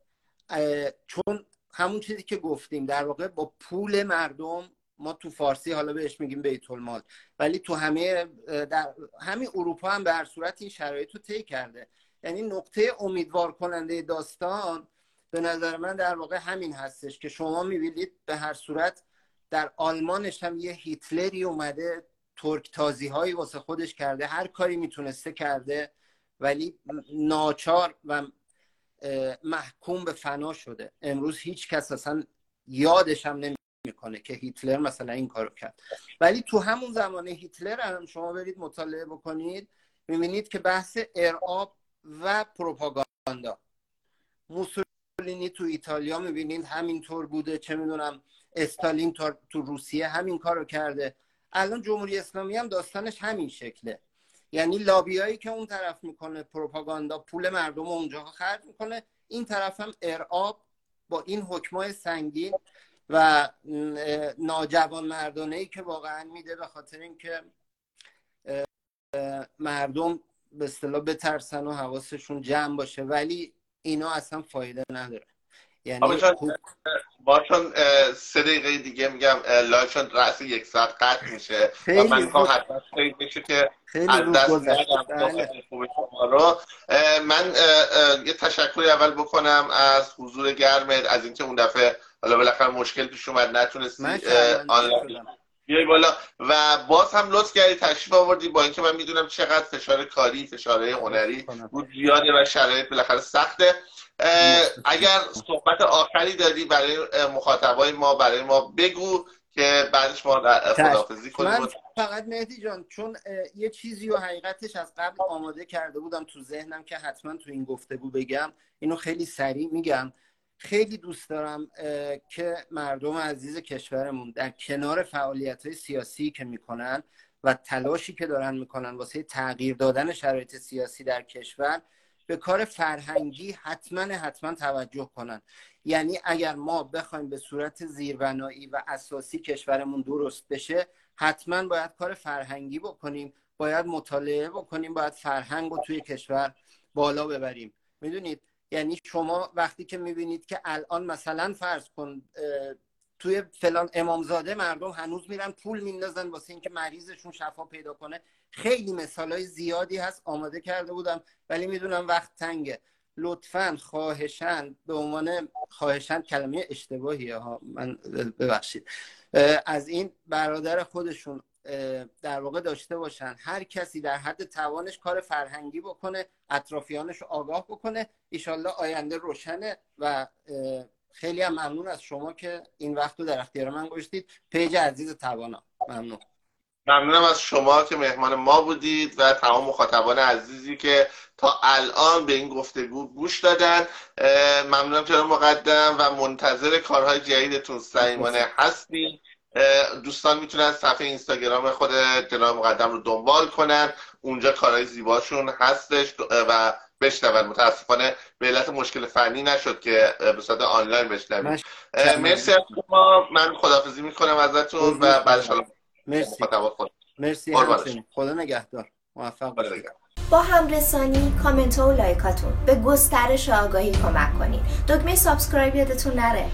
چون همون چیزی که گفتیم در واقع با پول مردم ما تو فارسی حالا بهش میگیم بیت المال. ولی تو همه در همین اروپا هم به هر صورت این شرایط رو طی کرده. یعنی نقطه امیدوار کننده داستان به نظر من در واقع همین هستش که شما می‌بینید به هر صورت در آلمانش هم یه هیتلری اومده ترک تازی هایی واسه خودش کرده هر کاری می‌تونسته کرده ولی ناچار و محکوم به فنا شده. امروز هیچ کس اصلا یادش هم نمی‌کنه که هیتلر مثلا این کارو کرد. ولی تو همون زمان هیتلر هم شما برید مطالعه بکنید می‌بینید که بحث ارعاب و پروپاگاندا. موسولینی تو ایتالیا می‌بینید همینطور بوده چه می‌دونم استالین تو روسیه همین کارو کرده. الان جمهوری اسلامی هم داستانش همین شکله. یعنی لابیایی که اون طرف می‌کنه پروپاگاندا پول مردم اونجا خرج می‌کنه. این طرف هم ارعاب با این حکمای سنگین و ناجوان مردانه ای که واقعا میده به خاطر اینکه مردم به اصطلاح بترسن و حواسشون جمع باشه. ولی اینا اصلا فایده نداره. یعنی با چون سه دقیقه دیگه میگم لایشون رأس یک ساعت قطع میشه. و من می‌خوام حتما بشه که از دست بله. رو. من یه تشکری اول بکنم از حضور گرمت از اینکه اون دفعه حالا بالاخره مشکل پیش اومد نتونستی آنلاین بیای بالا. و باز هم لطف کردی تشریف آوردی با اینکه من می‌دونم چقدر فشار کاری فشار هنری بود زیاده و شرایط بالاخره سخته. اگر صحبت آخری دادی برای مخاطبای ما برای ما بگو که بعدش ما خدافزی کنیم. من فقط مهدی جان چون یه چیزی و حقیقتش از قبل آماده کرده بودم تو ذهنم که حتما تو این گفتگو بگم. اینو خیلی سریع میگم. خیلی دوست دارم که مردم عزیز کشورمون در کنار فعالیت های سیاسی که می‌کنن و تلاشی که دارن می‌کنن واسه تغییر دادن شرایط سیاسی در کشور به کار فرهنگی حتما حتما توجه کنن. یعنی اگر ما بخوایم به صورت زیربنایی و اساسی کشورمون درست بشه حتما باید کار فرهنگی بکنیم باید مطالعه بکنیم باید فرهنگ رو توی کشور بالا ببریم. می‌دونید؟ یعنی شما وقتی که می‌بینید که الان مثلا فرض کن توی فلان امامزاده مردم هنوز میرن پول میندازن واسه اینکه مریضشون شفا پیدا کنه. خیلی مثال های زیادی هست آماده کرده بودم ولی می‌دونم وقت تنگه. لطفا خواهشن به عنوان خواهشن کلمه اشتباهیه ها من ببخشید. از این برادر خودشون در واقع داشته باشن. هر کسی در حد توانش کار فرهنگی بکنه اطرافیانش رو آگاه بکنه ایشالله آینده روشنه و خیلی هم ممنون از شما که این وقت رو در اختیار من گذاشتید. پیج عزیز توانا. ممنون. ممنونم از شما که مهمان ما بودید و تمام مخاطبان عزیزی که تا الان به این گفتگو گوش دادن. ممنونم جناب مقدم و منتظر کارهای جدیدتون صمیمانه هستیم. دوستان می‌تونن صفحه اینستاگرام خود جناب مقدم رو دنبال کنن. اونجا کارهای زیباشون هستش و بشنون. متاسفانه به علت مشکل فنی نشد که به صورت آنلاین بشنویم. مرسی از شما. من خدافزی می‌کنم ازتون و بعد مرسی. مرسی خدا نگهدار. موفق باشید. با همرسانی کامنت و like اتون. به گسترش آگاهی کمک کنید. دکمه subscribe یادتون نره.